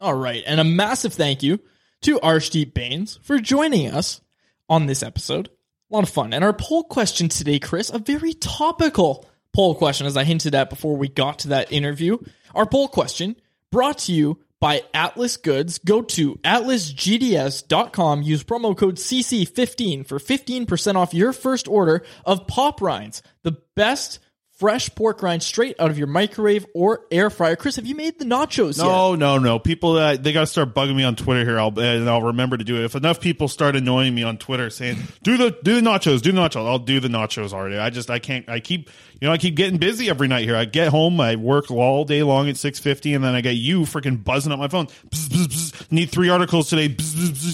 All right, and a massive thank you to Arshdeep Bains for joining us on this episode. A lot of fun. And our poll question today, Chris, a very topical poll question, as I hinted at before we got to that interview. Our poll question brought to you by Atlas Goods. Go to atlasgds.com, use promo code CC15 for 15% off your first order of Pop Rinds, the best fresh pork rind straight out of your microwave or air fryer. Chris, have you made the nachos yet? No, no, no. People, uh, they got to start bugging me on Twitter here. I'll and I'll remember to do it. If enough people start annoying me on Twitter saying, "Do the do the nachos, do the nachos," I'll do the nachos already. I just I can't. I keep you know I keep getting busy every night here. I get home, I work all day long at six fifty, and then I get you freaking buzzing up my phone. Bzz, bzz, bzz. Need three articles today.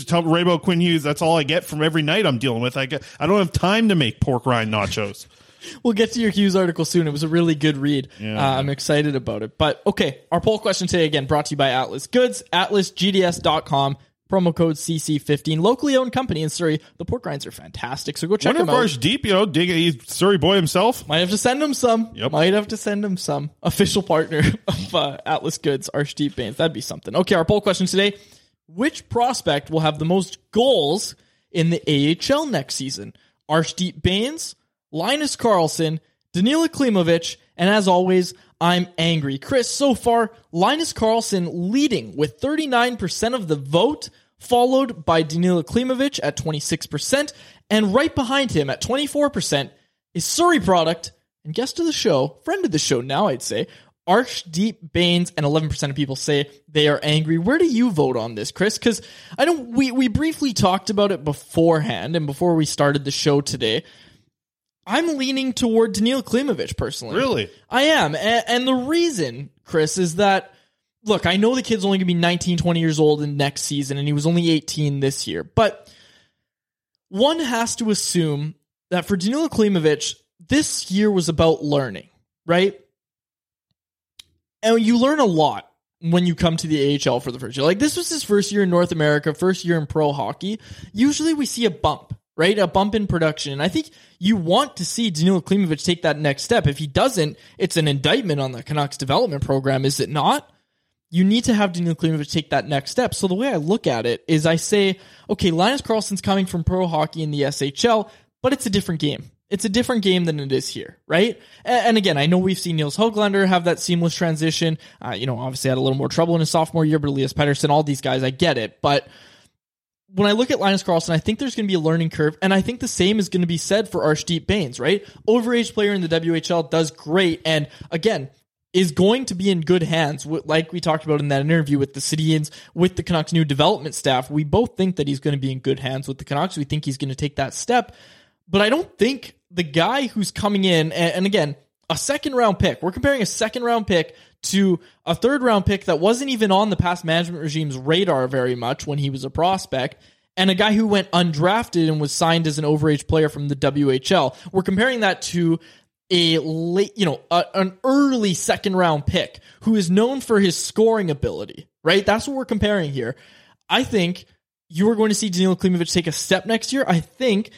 Tell Ray about Quinn Hughes. That's all I get from every night I'm dealing with. I get I don't have time to make pork rind nachos. We'll get to your Hughes article soon. It was a really good read. Yeah. Uh, I'm excited about it. But okay, our poll question today again brought to you by Atlas Goods, atlasgds.com, promo code CC15. Locally owned company in Surrey. The pork rinds are fantastic, so go check Wonder if them out. Arch Deep, you know, dig he's Surrey boy himself. Might have to send him some. Yep. Might have to send him some. Official partner of uh, Atlas Goods, Arshdeep Bains. That'd be something. Okay, our poll question today. Which prospect will have the most goals in the AHL next season? Arshdeep Bains, Linus Karlsson, Danila Klimovich, and as always, I'm angry. Chris, so far, Linus Karlsson leading with 39% of the vote, followed by Danila Klimovich at 26%, and right behind him at 24% is Surrey product and guest of the show, friend of the show now, I'd say, Arshdeep Bains, and 11% of people say they are angry. Where do you vote on this, Chris? Because I don't. We we briefly talked about it beforehand and before we started the show today. I'm leaning toward Daniil Klimovich personally. Really? I am. And, and the reason, Chris, is that look, I know the kid's only going to be 19, 20 years old in next season, and he was only 18 this year. But one has to assume that for Danilo Klimovich, this year was about learning, right? And you learn a lot when you come to the AHL for the first year. Like this was his first year in North America, first year in pro hockey. Usually we see a bump, right? A bump in production. And I think you want to see Danilo Klimovich take that next step. If he doesn't, it's an indictment on the Canucks development program, is it not? You need to have Danilo Klimovich take that next step. So the way I look at it is I say, okay, Linus Karlsson's coming from pro hockey in the SHL, but it's a different game. It's a different game than it is here, right? And again, I know we've seen Nils Höglander have that seamless transition. Uh, you know, obviously had a little more trouble in his sophomore year, but Elias Pettersson, all these guys, I get it. But when I look at Linus Karlsson, I think there's going to be a learning curve, and I think the same is going to be said for Arshdeep Bains, right? Overage player in the WHL does great, and again, is going to be in good hands, like we talked about in that interview with the Sedins, with the Canucks' new development staff. We both think that he's going to be in good hands with the Canucks. We think he's going to take that step. but I don't think the guy who's coming in, and again, a second round pick, we're comparing a second round pick to a third round pick that wasn't even on the past management regime's radar very much when he was a prospect. And a guy who went undrafted and was signed as an overage player from the WHL. We're comparing that to a late, you know, a, an early second round pick who is known for his scoring ability, right? That's what we're comparing here. I think you are going to see Danilo Klimovich take a step next year. I think,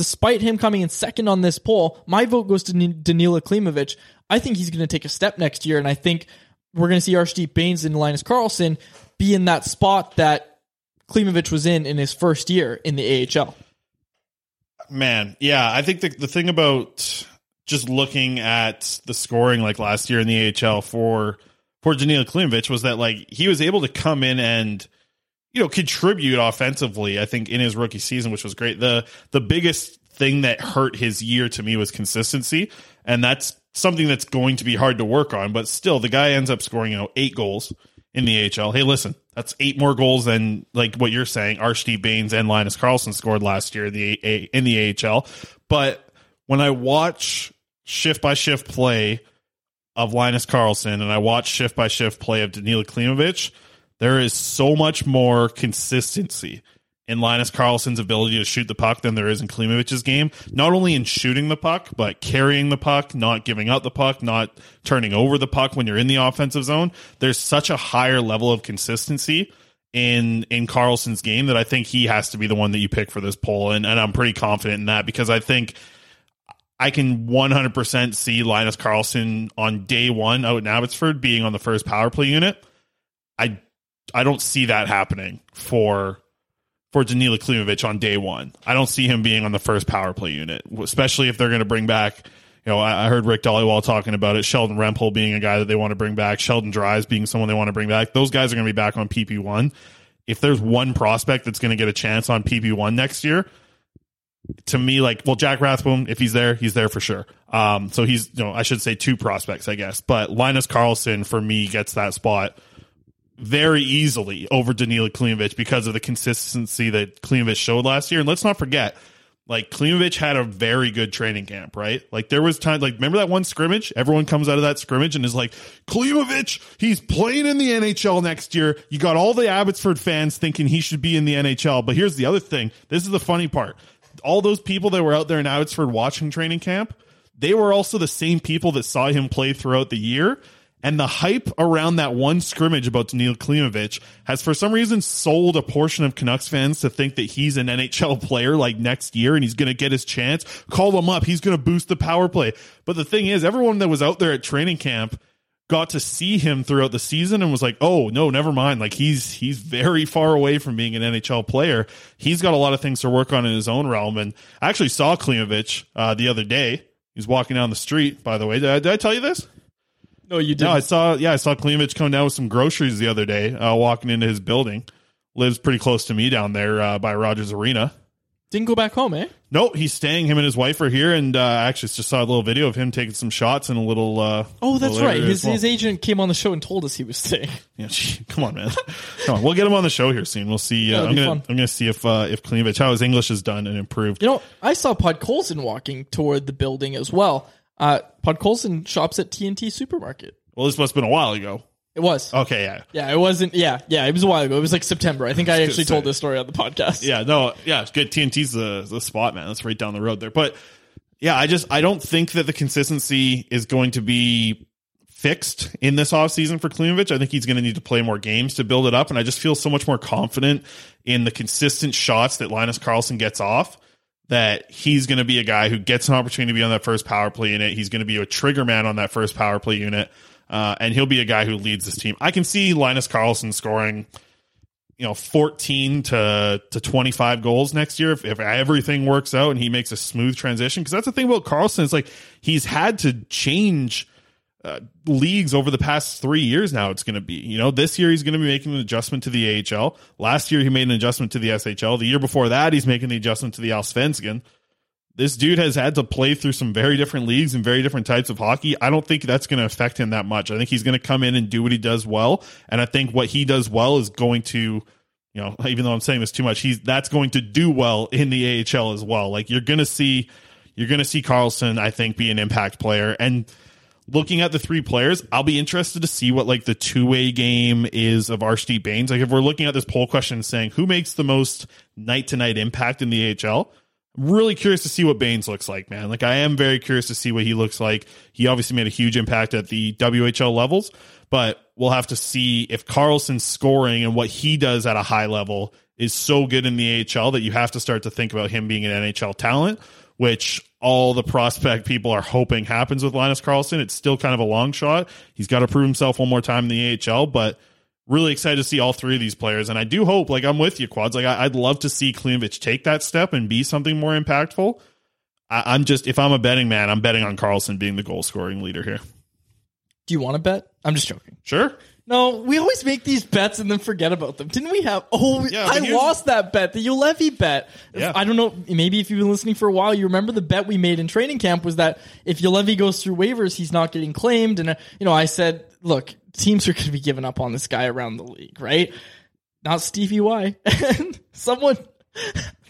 despite him coming in second on this poll, my vote goes to Ni- Danilo Klimovich. I think he's going to take a step next year, and I think we're going to see Arshdeep Bains and Linus Karlsson be in that spot that Klimovich was in in his first year in the AHL. Man, yeah, I think the the thing about just looking at the scoring like last year in the AHL for for Danilo Klimovich was that like he was able to come in and you know contribute offensively. I think in his rookie season, which was great. the The biggest thing that hurt his year to me was consistency, and that's something that's going to be hard to work on. But still, the guy ends up scoring you know eight goals in the AHL. Hey, listen, that's eight more goals than like what you're saying. Archie Bains and Linus Karlsson scored last year in the A- in the AHL. But when I watch shift by shift play of Linus Karlsson and I watch shift by shift play of Danila Klimovich, there is so much more consistency in Linus Karlsson's ability to shoot the puck than there is in Klimovich's game. Not only in shooting the puck, but carrying the puck, not giving up the puck, not turning over the puck when you're in the offensive zone. There's such a higher level of consistency in in Karlsson's game that I think he has to be the one that you pick for this poll, and, and I'm pretty confident in that because I think I can 100% see Linus Karlsson on day one out in Abbotsford being on the first power play unit. I I don't see that happening for for Danila Klimovich on day one. I don't see him being on the first power play unit, especially if they're going to bring back. You know, I, I heard Rick Dhaliwal talking about it. Sheldon Rempal being a guy that they want to bring back. Sheldon Dries being someone they want to bring back. Those guys are going to be back on PP one. If there's one prospect that's going to get a chance on PP one next year, to me, like, well, Jack Rathbone, if he's there, he's there for sure. Um, so he's, you know, I should say two prospects, I guess. But Linus Karlsson for me gets that spot very easily over Danila Klimovich because of the consistency that Klimovich showed last year. And let's not forget, like Klimovich had a very good training camp, right? Like there was time, like remember that one scrimmage? Everyone comes out of that scrimmage and is like, Klimovich, he's playing in the NHL next year. You got all the Abbotsford fans thinking he should be in the NHL. But here's the other thing. This is the funny part. All those people that were out there in Abbotsford watching training camp, they were also the same people that saw him play throughout the year. And the hype around that one scrimmage about Danil Klimovich has for some reason sold a portion of Canucks fans to think that he's an NHL player like next year and he's going to get his chance. Call him up. He's going to boost the power play. But the thing is, everyone that was out there at training camp got to see him throughout the season and was like, "Oh, no, never mind. Like he's he's very far away from being an NHL player. He's got a lot of things to work on in his own realm." And I actually saw Klimovich uh, the other day. He's walking down the street, by the way. Did I, did I tell you this? No, you didn't. No, I saw. Yeah, I saw Klimovich come down with some groceries the other day, uh, walking into his building. Lives pretty close to me down there uh, by Rogers Arena. Didn't go back home, eh? No, he's staying. Him and his wife are here, and uh, I actually just saw a little video of him taking some shots in a little. Uh, Oh, that's little right. His well. his agent came on the show and told us he was staying. Yeah, gee, come on, man. come on, we'll get him on the show here soon. We'll see. Uh, I'm gonna fun. I'm gonna see if uh, if Klimovich how his English is done and improved. You know, I saw Podkolzin walking toward the building as well. Uh, Podkolzin shops at T&T Supermarket. Well, this must have been a while ago. It was. Okay, yeah, Yeah, it wasn't. Yeah, yeah, it was a while ago. It was like September. I think I actually told this story on the podcast. yeah, no, yeah, it's good. T&T's the the spot, man. That's right down the road there. But yeah, I just I don't think that the consistency is going to be fixed in this offseason for Klimovich. I think he's going to need to play more games to build it up, and I just feel so much more confident in the consistent shots that Linus Karlsson gets off. That he's going to be a guy who gets an opportunity to be on that first power play unit. He's going to be a trigger man on that first power play unit, uh, and he'll be a guy who leads this team. I can see Linus Karlsson scoring you know 14 to to 25 goals next year if, if everything works out and he makes a smooth transition because that's the thing about Karlsson it's like he's had to change uh, leagues over the past three years now it's going to be you know this year he's going to be making an adjustment to the AHL last year he made an adjustment to the SHL the year before that he's making the adjustment to the Allsvenskan this dude has had to play through some very different leagues and very different types of hockey. I don't think that's going to affect him that much. I think he's going to come in and do what he does well. And I think what he does well is going to you know, even though I'm saying this too much, he's that's going to do well in the AHL as well. Like you're gonna see you're gonna see Karlsson, I think, be an impact player. And looking at the three players, I'll be interested to see what like the two way game is of Arshdeep Bains. Like if we're looking at this poll question saying who makes the most night to night impact in the AHL, I'm really curious to see what Bains looks like, man. Like I am very curious to see what he looks like. He obviously made a huge impact at the WHL levels, but we'll have to see if Karlsson's scoring and what he does at a high level is so good in the AHL that you have to start to think about him being an NHL talent, which all the prospect people are hoping happens with Linus Karlsson. It's still kind of a long shot. He's got to prove himself one more time in the AHL, but really excited to see all three of these players. And I do hope, like I'm with you, Quads. Like I, would love to see Klimovich take that step and be something more impactful. I, I'm just, if I'm a betting man, I'm betting on Karlsson being the goal scoring leader here. Do you want to bet? I'm just joking. Sure. No, we always make these bets and then forget about them. Didn't we have? Oh, Yeah, I but here's- lost that bet, the Juolevi bet. Yeah. I don't know. Maybe if you've been listening for a while, you remember the bet we made in training camp was that if Juolevi goes through waivers, he's not getting claimed. And uh, you know, I said, look, teams are going to be giving up on this guy around the league, right? Not Stevie Y. and someone.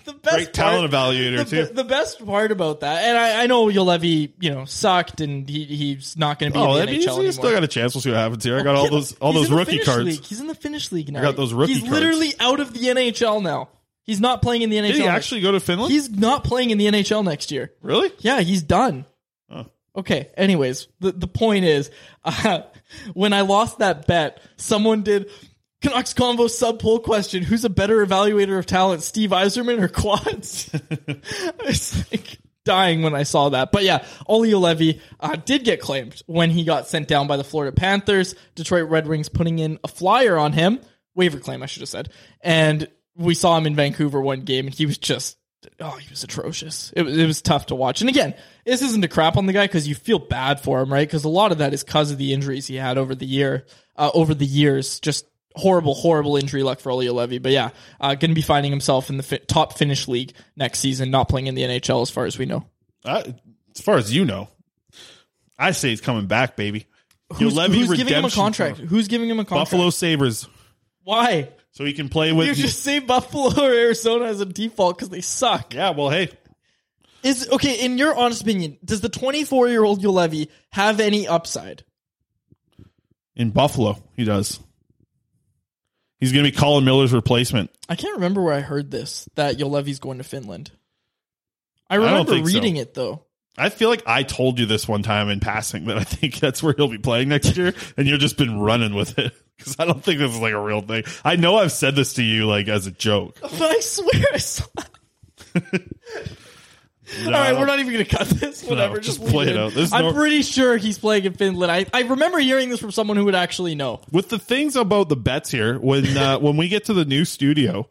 The best Great talent part- evaluator, the, too. The best part about that, and I, I know Juolevi, you know, sucked, and he, he's not going to be Oh, in the mean, NHL he's, anymore. he's still got a chance. We'll see what happens here. I got all those all He's those rookie cards. League. He's in the Finnish league now. I got those rookie He's cards. literally out of the NHL now. He's not playing in the NHL. Did he actually go to Finland? He's not playing in the NHL next year. really? Yeah, he's done. Oh. Okay. Anyways, the the point is, uh, when I lost that bet, someone did Canucks Convo sub poll question: Who's a better evaluator of talent, Steve Yzerman or Quads? I was like dying when I saw that. But yeah, Olli Juolevi uh, did get claimed when he got sent down by the Florida Panthers. Detroit Red Wings putting in a flyer on him, waiver claim, I should have said, and we saw him in Vancouver one game, and he was just oh, he was atrocious. It was, it was tough to watch. And again, this isn't a crap on the guy because you feel bad for him, right? Because a lot of that is because of the injuries he had over the year, uh, over the years. Just horrible, horrible injury luck for Olli Juolevi. But yeah, uh, going to be finding himself in the fi- top Finnish league next season, not playing in the NHL as far as we know. I, as far as you know, I say he's coming back, baby. Who's, who's giving him a contract? tour. Who's giving him a contract? Buffalo Sabres, Why? so he can play with. You just say Buffalo or Arizona as a default because they suck. yeah, well, hey, Is okay in your honest opinion? Does the 24 year old Juolevi have any upside? in Buffalo, he does. He's going to be Colin Miller's replacement. I can't remember where I heard this that Juolevi's going to Finland. I remember so. reading it though. I feel like I told you this one time in passing that I think that's where he'll be playing next year, and you've just been running with it because I don't think this is like a real thing. I know I've said this to you like as a joke. But I swear I saw. All right, we're not even going to cut this. Whatever, just just, leave play it in. out. There's I'm no- pretty sure he's playing in Finland. I, I remember hearing this from someone who would actually know. with the things about the bets here when uh, when we get to the new studio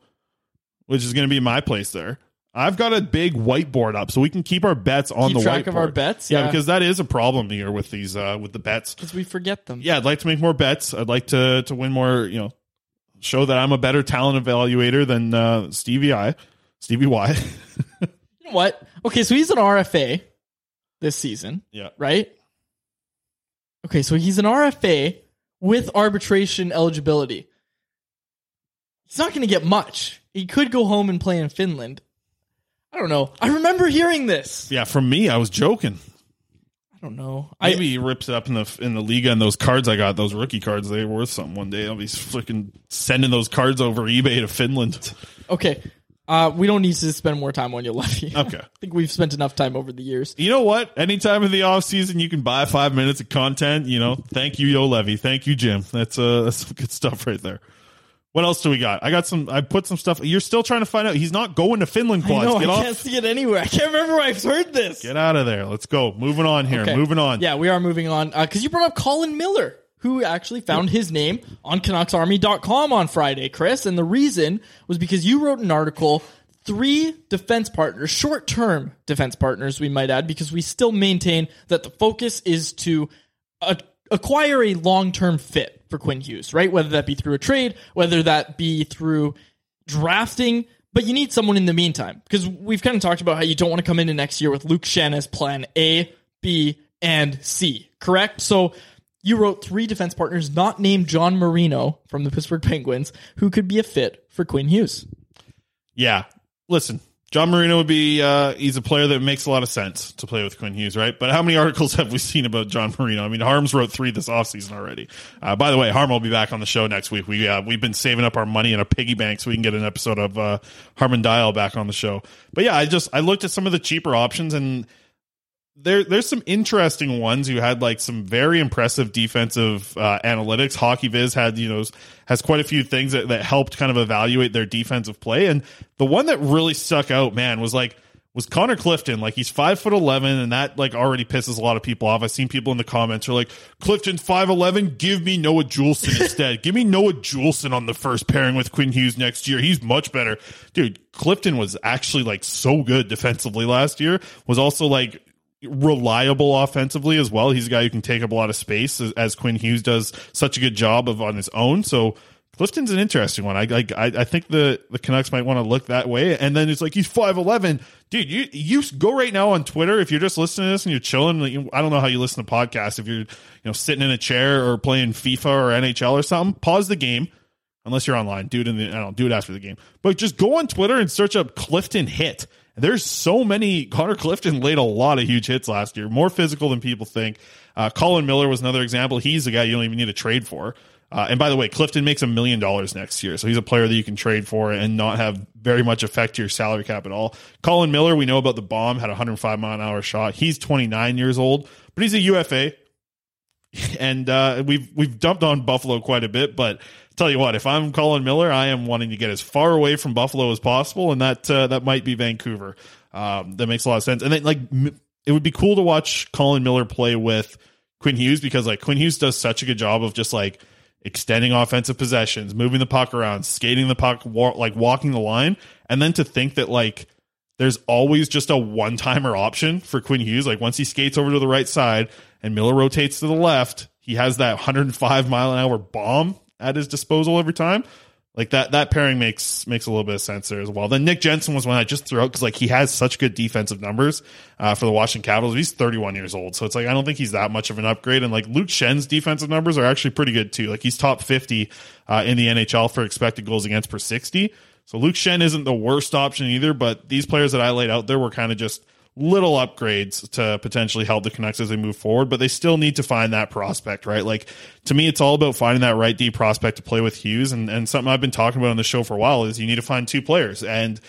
which is going to be my place there i've got a big whiteboard up so we can keep our bets on Keep the track whiteboard of our bets? yeah, because that is a problem here with these uh with the bets Because we forget them. yeah i'd like to make more bets i'd like to to win more you know show that i'm a better talent evaluator than uh stevie i stevie y what? Okay, so he's an RFA this season, yeah right? Okay, so he's an RFA with arbitration eligibility. He's not going to get much. He could go home and play in Finland. I don't know. I remember hearing this. yeah from me i was joking I don't know. Maybe I, he rips it up in the in the Liiga and those cards I got, those rookie cards, they're worth something one day. I'll be freaking sending those cards over eBay to Finland. okay. Uh, we don't need to spend more time on lefty. Okay. I think we've spent enough time over the years. You know what? Anytime in the off season you can buy five minutes of content, you know. Thank you, Juolevi. Thank you, Jim. That's uh that's some good stuff right there. What else do we got? I got some I put some stuff you're still trying to find out. He's not going to Finland I quads. know, I off. can't see it anywhere. I can't remember where I've heard this. Get out of there. Let's go. Moving on here. Okay. Moving on. Yeah, we are moving on. Because you brought up Colin Miller, who actually found his name on CanucksArmy.com on Friday, Chris. And the reason was because you wrote an article, three defense partners, short term defense partners, we might add, because we still maintain that the focus is to uh, acquire a long term fit for Quinn Hughes, right? Whether that be through a trade, whether that be through drafting, but you need someone in the meantime because we've kind of talked about how you don't want to come into next year with Luke Schenn as plan A, B, and C, correct? So You wrote three defense partners not named John Marino from the Pittsburgh Penguins who could be a fit for Quinn Hughes. Yeah. Listen, John Marino would be, uh, he's a player that makes a lot of sense to play with Quinn Hughes, right? But how many articles have we seen about John Marino? I mean, Harms wrote three this offseason already. Uh, by the way, Harm will be back on the show next week. We, uh, we've been saving up our money in a piggy bank so we can get an episode of, uh, Harman Dayal back on the show. But yeah, I just, I looked at some of the cheaper options and, there there's some interesting ones who had like some very impressive defensive uh, analytics. HockeyViz had you know has quite a few things that, that helped kind of evaluate their defensive play, and the one that really stuck out, man, was like was Connor Clifton. Like he's five foot eleven, and that like already pisses a lot of people off. I've seen people in the comments are like, Clifton's five eleven. Give me Noah Juulsen instead. Give me Noah Juulsen on the first pairing with Quinn Hughes next year. He's much better, dude. Clifton was actually like so good defensively last year. Was also like reliable offensively as well. He's a guy who can take up a lot of space as, as Quinn Hughes does such a good job of on his own. So Clifton's an interesting one. I I I think the the Canucks might want to look that way. And then it's like he's five eleven, dude. You you go right now on Twitter if you're just listening to this and you're chilling. Like, I don't know how you listen to podcasts if you're you know sitting in a chair or playing FIFA or NHL or something. Pause the game. Unless you're online, do it in the I don't do it after the game. But just go on Twitter and search up Clifton hit there's so many. Connor Clifton laid a lot of huge hits last year, more physical than people think. Uh, Colin Miller was another example. He's a guy you don't even need to trade for. Uh, and by the way, Clifton makes a million dollars next year, so he's a player that you can trade for and not have very much affect to your salary cap at all. Colin Miller, we know about the bomb, had a 105 mile an hour shot. He's 29 years old, but he's a UFA, and uh, we've we've dumped on Buffalo quite a bit. But tell you what, if I'm Colin Miller, I am wanting to get as far away from Buffalo as possible, and that uh, that might be Vancouver. Um, that makes a lot of sense. And then like it would be cool to watch Colin Miller play with Quinn Hughes because like Quinn Hughes does such a good job of just like extending offensive possessions, moving the puck around, skating the puck, wa- like walking the line, and then to think that like there's always just a one timer option for Quinn Hughes. Like once he skates over to the right side and Miller rotates to the left, he has that 105 mile an hour bomb at his disposal every time. Like that, that pairing makes makes a little bit of sense there as well. Then Nick Jensen was one I just threw out because like he has such good defensive numbers uh, for the Washington Capitals. He's 31 years old, so it's like I don't think he's that much of an upgrade. And like Luke Schenn's defensive numbers are actually pretty good too. Like he's top 50 uh, in the NHL for expected goals against per 60. So Luke Schenn isn't the worst option either, but these players that I laid out there were kind of just little upgrades to potentially help the Canucks as they move forward, but they still need to find that prospect, right? Like to me, it's all about finding that right D prospect to play with Hughes. And, and something I've been talking about on the show for a while is you need to find two players. And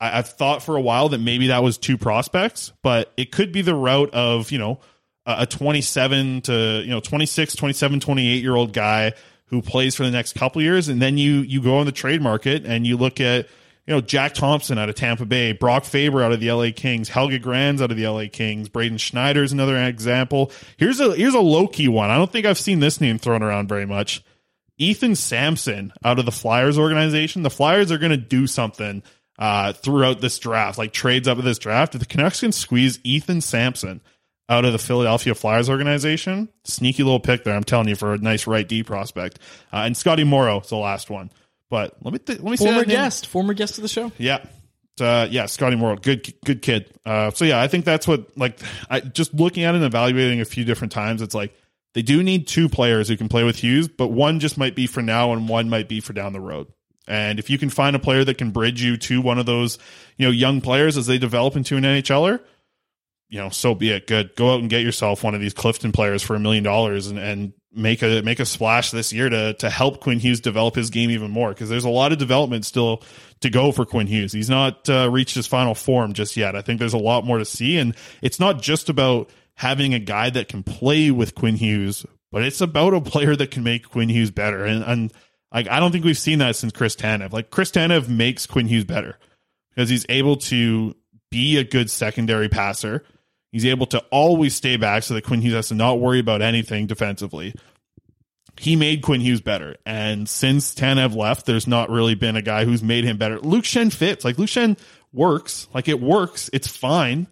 I, I've thought for a while that maybe that was two prospects, but it could be the route of, you know, a a 27 to, you know, 26, 27, 28 year old guy who plays for the next couple years. And then you, you go on the trade market and you look at, you know, Jack Thompson out of Tampa Bay, Brock Faber out of the LA Kings, Helge Grans out of the LA Kings, Braden Schneider is another example. Here's a here's a low key one. I don't think I've seen this name thrown around very much. Ethan Samson out of the Flyers organization. The Flyers are going to do something uh, throughout this draft, like trades up of this draft. If the Canucks can squeeze Ethan Samson out of the Philadelphia Flyers organization, sneaky little pick there. I'm telling you for a nice right D prospect. Uh, and Scotty Morrow is the last one. But let me th- let me say Former name. guest, former guest of the show. Yeah. Uh, yeah, Scotty Morrow, good, good kid. Uh, so yeah, I think that's what like I just looking at it and evaluating a few different times. It's like they do need two players who can play with Hughes, but one just might be for now and one might be for down the road. And if you can find a player that can bridge you to one of those, you know, young players as they develop into an NHLer, you know, so be it. Good. Go out and get yourself one of these Clifton players for a million dollars and, and make a make a splash this year to to help Quinn Hughes develop his game even more because there's a lot of development still to go for Quinn Hughes. He's not uh, reached his final form just yet. I think there's a lot more to see, and it's not just about having a guy that can play with Quinn Hughes, but it's about a player that can make Quinn Hughes better. And and like I don't think we've seen that since Chris Tanev. Like Chris Tanev makes Quinn Hughes better because he's able to be a good secondary passer. He's able to always stay back so that Quinn Hughes has to not worry about anything defensively. He made Quinn Hughes better. And since Tanev left, there's not really been a guy who's made him better. Luke Schenn fits. Like Luke Schenn works. Like it works. It's fine.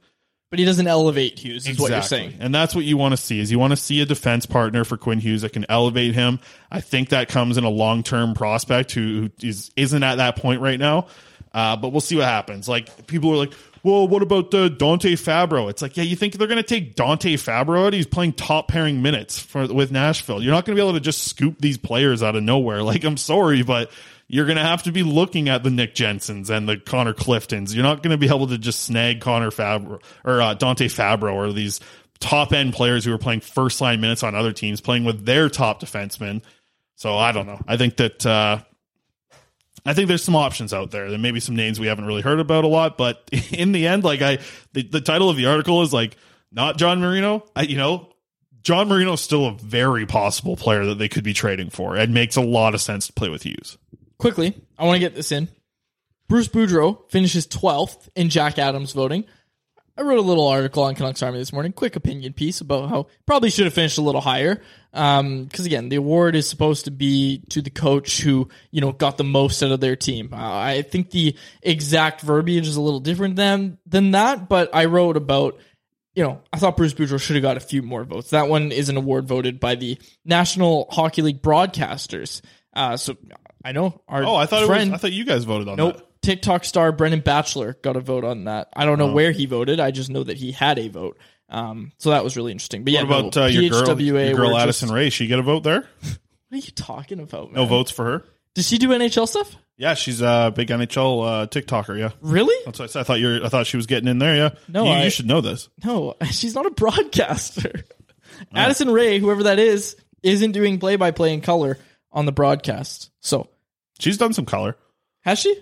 But he doesn't elevate Hughes, is what you're saying. And that's what you want to see is you want to see a defense partner for Quinn Hughes that can elevate him. I think that comes in a long term prospect who, who is isn't at that point right now. Uh, but we'll see what happens. Like people are like, well, what about uh, Dante Fabbro? It's like, yeah, you think they're going to take Dante Fabbro out? He's playing top pairing minutes for with Nashville. You're not going to be able to just scoop these players out of nowhere. Like, I'm sorry, but you're going to have to be looking at the Nick Jensens and the Connor Cliftons. You're not going to be able to just snag Connor Fabbro or uh, Dante Fabbro or these top end players who are playing first line minutes on other teams, playing with their top defensemen. So I don't know. I think that uh, I think there's some options out there. There may be some names we haven't really heard about a lot, but in the end, like I, the, the title of the article is like not John Marino. I, you know, John Marino is still a very possible player that they could be trading for. It makes a lot of sense to play with Hughes. Quickly, I want to get this in. Bruce Boudreau finishes 12th in Jack Adams voting. I wrote a little article on Canucks Army this morning, quick opinion piece about how probably should have finished a little higher. Because again, the award is supposed to be to the coach who you know got the most out of their team. Uh, I think the exact verbiage is a little different than than that, but I wrote about you know, I thought Bruce Boudreau should have got a few more votes. That one is an award voted by the National Hockey League broadcasters. Uh, so I know our Oh, I thought friend, it was. I thought you guys voted on nope, that. TikTok star Brendan Batchelor got a vote on that. I don't know where he voted. I just know that he had a vote. Um, so that was really interesting. But yeah, What about no, uh, your girl, your girl Addison just- Rae? She get a vote there? What are you talking about? No votes for her. Does she do NHL stuff? Yeah, she's a big NHL uh, TikToker. Yeah, Really? that's what I said. I thought you I thought she was getting in there. Yeah, No, you, I- you should know this. No, she's not a broadcaster. Addison Rae, whoever that is, isn't doing play by play in color on the broadcast. So She's done some color. has she?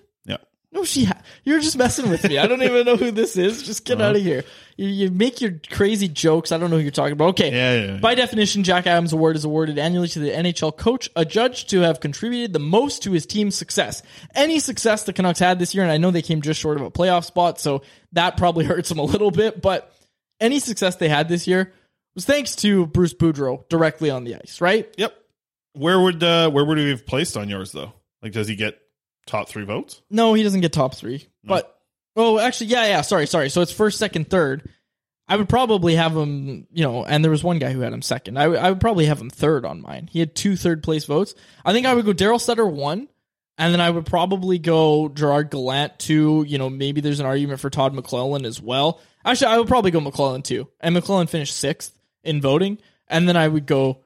No, she. Ha- You're just messing with me. I don't even know who this is. Just get Uh-huh. out of here. You, you make your crazy jokes. I don't know who you're talking about. Okay. Yeah, yeah, yeah. By definition, Jack Adams Award is awarded annually to the NHL coach, a judge to have contributed the most to his team's success. Any success the Canucks had this year, and I know they came just short of a playoff spot, so that probably hurts them a little bit. But any success they had this year was thanks to Bruce Boudreau directly on the ice. Right? Yep. Where would uh, where would he have placed on yours though? Like, does he get top three votes? No, he doesn't get top three. But oh, actually, yeah, yeah. Sorry, sorry. So it's first, second, third. I would probably have him, you know, and there was one guy who had him second. I would- would probably have him third on mine. He had two third place votes. I think I would go Daryl Sutter one, and then I would probably go Gerard Gallant two. You know, maybe there's an argument for Todd McLellan as well. Actually, I would probably go McLellan two, and McLellan finished sixth in voting, and then I would go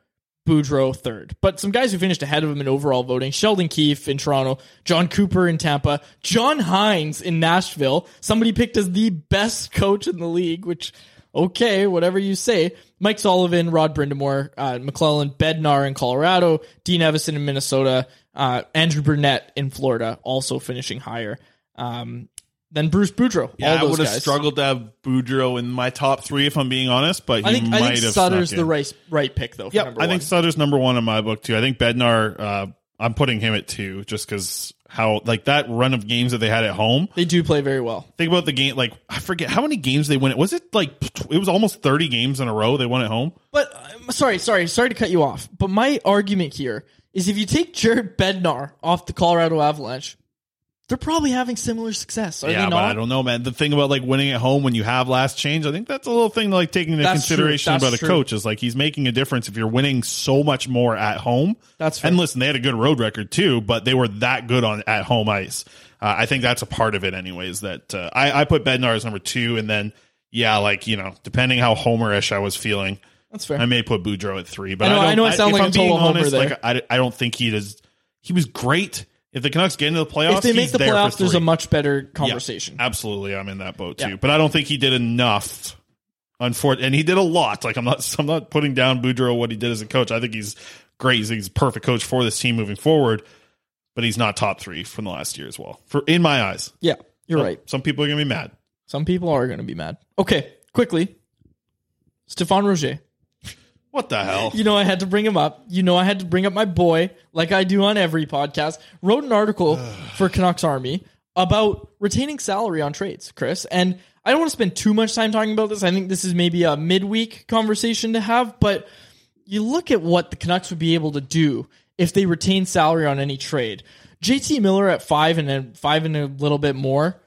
Boudreau third. But some guys who finished ahead of him in overall voting Sheldon Keefe in Toronto, Jon Cooper in Tampa, John Hynes in Nashville. Somebody picked as the best coach in the league, which, okay, whatever you say. Mike Sullivan, Rod Brind'Amour, uh, McLellan, Bednar in Colorado, Dean Evason in Minnesota, uh, Andrew Brunette in Florida, also finishing higher. Um, then Bruce Boudreau. Yeah, I would have guys. struggled to have Boudreau in my top three if I'm being honest, but he I think, might I think have Sutter's the right, right pick, though. Yeah, I think. Sutter's number one in my book too. I think Bednar, uh, I'm putting him at two just because how like that run of games that they had at home. they do play very well. Think about the game. Like I forget how many games they won. It was it like it was almost 30 games in a row they won at home. But uh, sorry, sorry, sorry to cut you off. But my argument here is if you take Jared Bednar off the Colorado Avalanche, they're probably having similar success. Are yeah, they but? I don't know, man. The thing about like winning at home when you have last change, I think that's a little thing to like taking into That's true. consideration That's about a coach is like he's making a difference if you're winning so much more at home. That's fair. and listen, they had a good road record too, but they were that good on at home ice. Uh, I think that's a part of it, anyways. That uh, I, I put Bednar as number two, and then yeah, like you know, depending how homerish I was feeling, That's fair. I may put Boudreau at three. But I know- don't, I know I sound if like I'm a total being homer honest, there. Like I, I don't think he does. He was great. If the Canucks get into the playoffs, if they make the there playoffs, there's a much better Yeah, conversation. absolutely, I'm in that boat too. Yeah. But I don't think he did enough. Unfortunately, and he did a lot. Like I'm not, I'm not putting down Boudreau what he did as a coach. I think he's great. He's, he's a perfect coach for this team moving forward. But he's not top three from the last year as well. For in my eyes, Yeah, you're Some- right. Some people are gonna be mad. Some people are going to be mad. Okay, quickly. Stephan Roget. What the hell? You know I had to bring him up. You know I had to bring up my boy, like I do on every podcast. Wrote an article for Canucks Army about retaining salary on trades, Chris. And I don't want to spend too much time talking about this. I think this is maybe a midweek conversation to have, but you look at what the Canucks would be able to do if they retain salary on any trade. JT Miller at five and then five and a little bit more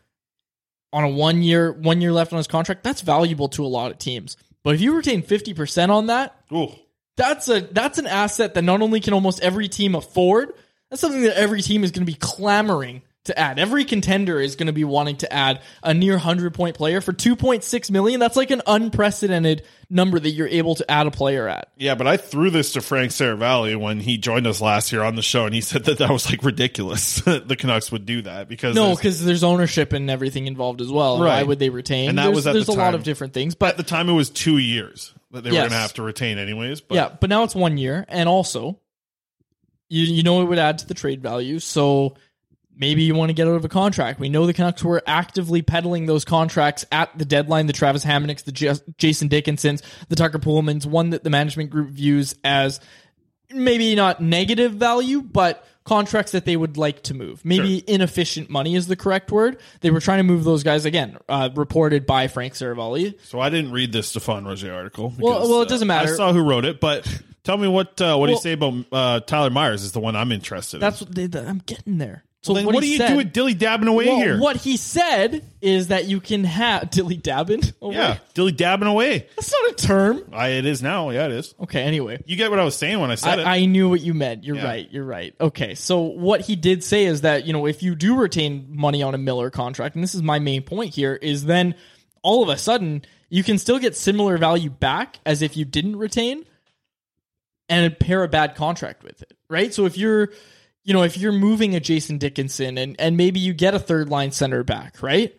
on a one year one year left on his contract, that's valuable to a lot of teams. But if you retain fifty percent on that, Ooh. that's a that's an asset that not only can almost every team afford, that's something that every team is going to be clamoring to add. Every contender is going to be wanting to add a near 100 point player for 2.6 million. That's like an unprecedented number that you're able to add a player at. Yeah, but I threw this to Frank Seravalli when he joined us last year on the show, and he said that that was like ridiculous. the Canucks would do that because No, because there's ownership and everything involved as well. Right. Why would they retain? And that there's was at there's the a lot of different things, at but the time it was two years that they were going to have to retain anyways. But yeah, but now it's one year, and also, you you know it would add to the trade value. So maybe you want to get out of a contract. We know the Canucks were actively peddling those contracts at the deadline. The Travis Hamonics, the Jas- Jason Dickinsons, the Tucker Poolmans, one that the management group views as maybe not negative value, but contracts that they would like to move. Maybe inefficient money is the correct word. They were trying to move those guys again. Uh, reported by Frank Seravalli. So I didn't read this Stephan Roget article. Well- because, well, it uh, doesn't matter. I saw who wrote it, but tell me what uh, what do you say about uh, Tyler Myers? Is the one I'm interested That's in. what they, I'm getting there. So Well, then what, do you said- do with dilly dabbing away Well, here? What he said is that you can have dilly dabbing. Oh, Yeah, dilly dabbing away. that's not a term. I, it is now. Yeah, it is. Okay, anyway. You get what I was saying when I said it. I, I knew what you meant. You're Yeah. right. You're right. Okay, so what he did say is that you know if you do retain money on a Miller contract, and this is my main point here, is then all of a sudden you can still get similar value back as if you didn't retain, and pair a bad contract with it, right? So if you're you know, if you're moving a Jason Dickinson and, and maybe you get a third line center back, right?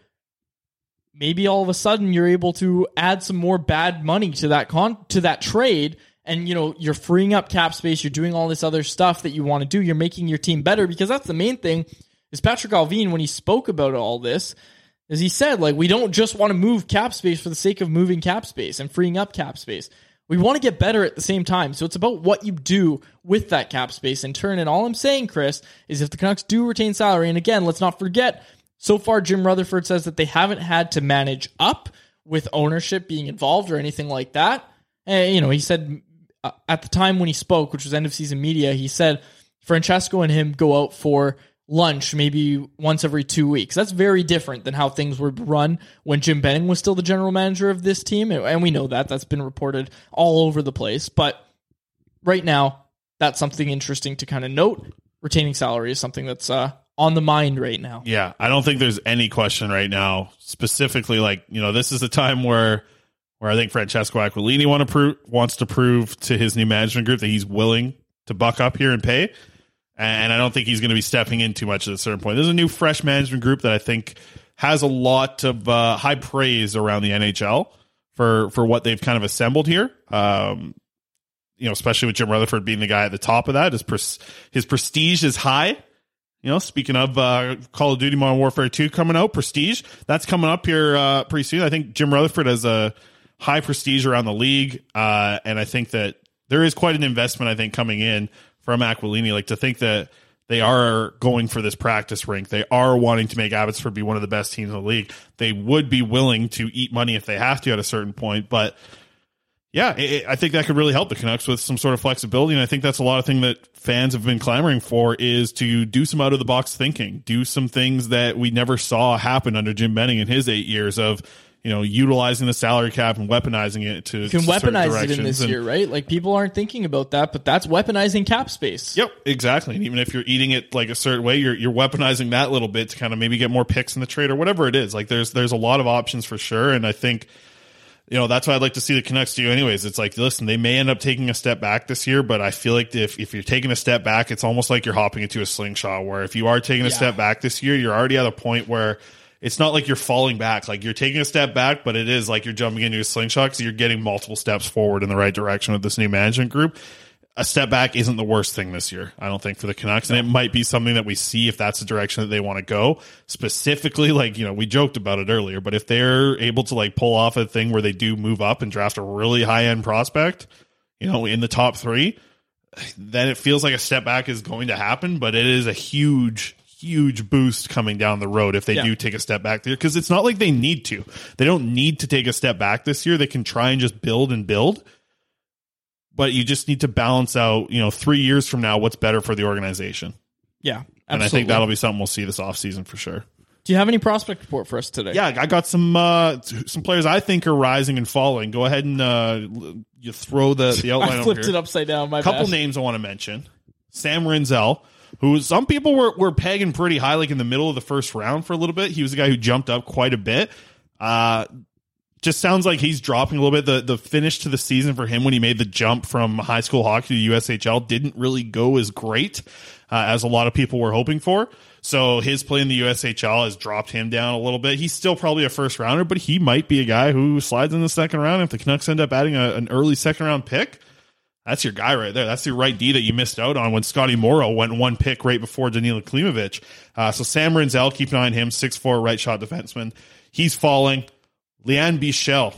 Maybe all of a sudden you're able to add some more bad money to that con to that trade and you know, you're freeing up cap space, you're doing all this other stuff that you want to do, you're making your team better because that's the main thing is Patrik Allvin when he spoke about all this is he said like we don't just want to move cap space for the sake of moving cap space and freeing up cap space. We want to get better at the same time. So it's about what you do with that cap space in turn. And all I'm saying, Chris, is if the Canucks do retain salary, and again, let's not forget, so far Jim Rutherford says that they haven't had to manage up with ownership being involved or anything like that. And, you know, he said uh, at the time when he spoke, which was end of season media, he said Francesco and him go out for lunch maybe once every two weeks. That's very different than how things were run when Jim Benning was still the general manager of this team. And- we know that. That's been reported all over the place. But right now, that's something interesting to kind of note. Retaining salary is something that's uh, on the mind right now. Yeah, I don't think there's any question right now. Specifically, like you know, this is a time where where I think Francesco Aquilini want to prove wants to prove to his new management group that he's willing to buck up here and pay. And I don't think he's going to be stepping in too much at a certain point. There's a new fresh management group that I think has a lot of uh, high praise around the NHL for for what they've kind of assembled here. Um, you know, especially with Jim Rutherford being the guy at the top of that, his pres- his prestige is high. You know, speaking of uh, Call of Duty Modern Warfare 2 coming out, Prestige, that's coming up here uh, pretty soon. I think Jim Rutherford has a high prestige around the league, uh, and I think that there is quite an investment, I think, coming in from Aquilini. Like to think that they are going for this practice rink, they are wanting to make Abbotsford be one of the best teams in the league. They would be willing to eat money if they have to at a certain point, but yeah, it, I think that could really help the Canucks with some sort of flexibility, and I think that's a lot of thing that fans have been clamoring for is to do some out of the box thinking, do some things that we never saw happen under Jim Benning in his eight years of you know utilizing the salary cap and weaponizing it to You can to weaponize it in directions. this And- year, right? Like people aren't thinking about that, but that's weaponizing cap space. Yep, exactly. And even if you're eating it like a certain way, you're you're weaponizing that little bit to kind of maybe get more picks in the trade or whatever it is. Like there's there's a lot of options for sure, and I think you know that's what I'd like to see the Canucks do. Anyways, it's like listen, they may end up taking a step back this year, but I feel like if if you're taking a step back, it's almost like you're hopping into a slingshot. Where if you are taking a Yeah. step back this year, you're already at a point where. It's not like you're falling back. Like you're taking a step back, but it is like you're jumping into a slingshot because you're getting multiple steps forward in the right direction with this new management group a step back isn't the worst thing this year, I don't think, for the Canucks. And it might be something that we see if that's the direction that they want to go. Specifically, like, you know, we joked about it earlier, but if they're able to like pull off a thing where they do move up and draft a really high end prospect, you know, in the top three, then it feels like a step back is going to happen, but it is a huge, huge boost coming down the road if they Yeah. do take a step back there. Cause it's not like they need to. They don't need to take a step back this year. They can try and just build and build but you just need to balance out, you know, three years from now, what's better for the organization. Yeah, And I think that'll be something we'll see this offseason for sure. Do you have any prospect report for us today? Yeah, I got some uh some players I think are rising and falling. Go ahead and uh you throw the the outline I over flipped here. it upside down. My couple bad. names I want to mention. Sam Rinzel, who some people were, were pegging pretty high, like in the middle of the first round for a little bit. He was a guy who jumped up quite a bit. Uh, just sounds like he's dropping a little bit. The the finish to the season for him when he made the jump from high school hockey to USHL didn't really go as great uh, as a lot of people were hoping for. So his play in the USHL has dropped him down a little bit. He's still probably a first rounder, but he might be a guy who slides in the second round if the Canucks end up adding a, an early second round pick. That's your guy right there. That's your right D that you missed out on when Scotty Morrow went one pick right before Danila Klimovich. Uh, so Sam Rinzel, keep an eye on him, six four right shot defenseman. He's falling. Lian Bichsel,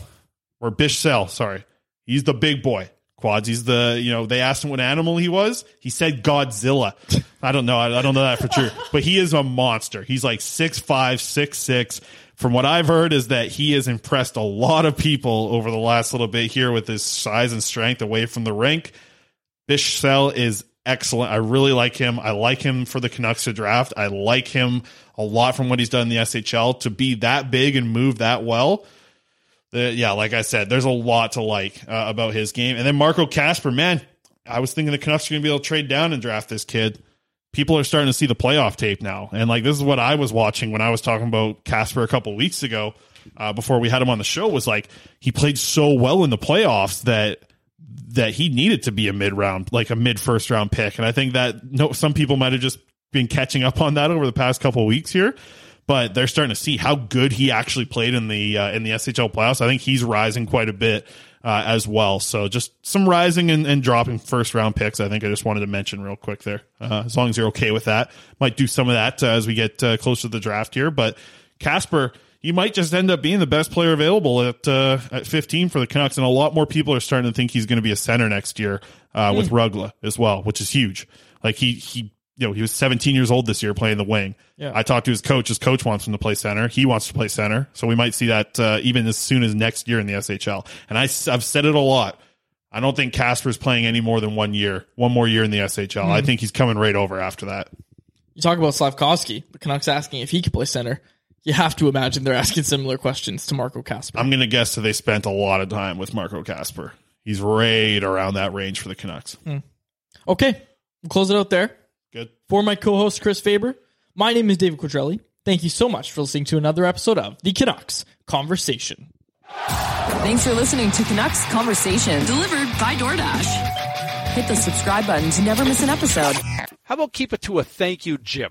or Bichsel, sorry. He's the big boy. Quads. He's the, you know, they asked him what animal he was. He said Godzilla. I don't know. I, I don't know that for sure. But he is a monster. He's like six five, six six. From what I've heard is that he has impressed a lot of people over the last little bit here with his size and strength away from the rink. Bichsel is excellent. I really like him. I like him for the Canucks to draft. I like him a lot from what he's done in the SHL to be that big and move that well. The, yeah, like I said, there's a lot to like uh, about his game. And then Marco Kasper, man, I was thinking the Canucks are going to be able to trade down and draft this kid. People are starting to see the playoff tape now. And like, this is what I was watching when I was talking about Kasper a couple weeks ago uh, before we had him on the show was like, he played so well in the playoffs that that he needed to be a mid round, like a mid first round pick. And I think that no, some people might have just been catching up on that over the past couple weeks here, but they're starting to see how good he actually played in the uh, in the SHL playoffs. I think he's rising quite a bit uh, as well. So just some rising and, and, dropping first round picks. I think I just wanted to mention real quick there. Uh, as long as you're okay with that, might do some of that uh, as we get uh, closer to the draft here. But Kasper he might just end up being the best player available at uh, at 15 for the Canucks, and a lot more people are starting to think he's going to be a center next year uh, with Rögle as well, which is huge. Like he he you know he was 17 years old this year playing the wing. Yeah. I talked to his coach. His coach wants him to play center. He wants to play center, so we might see that uh, even as soon as next year in the SHL. And I I've said it a lot. I don't think Kasper's playing any more than one year, one more year in the SHL. I think he's coming right over after that. You talk about Slavkovsky, the Canucks asking if he could play center. You have to imagine they're asking similar questions to Marco Kasper. I'm going to guess that they spent a lot of time with Marco Kasper. He's right around that range for the Canucks. Okay, we'll close it out there. Good. For my co-host Chris Faber, my name is David Quadrelli. Thank you so much for listening to another episode of the Canucks Conversation. Thanks for listening to Canucks Conversation, delivered by DoorDash. Hit the subscribe button to never miss an episode. How about keep it to a thank you, Jim?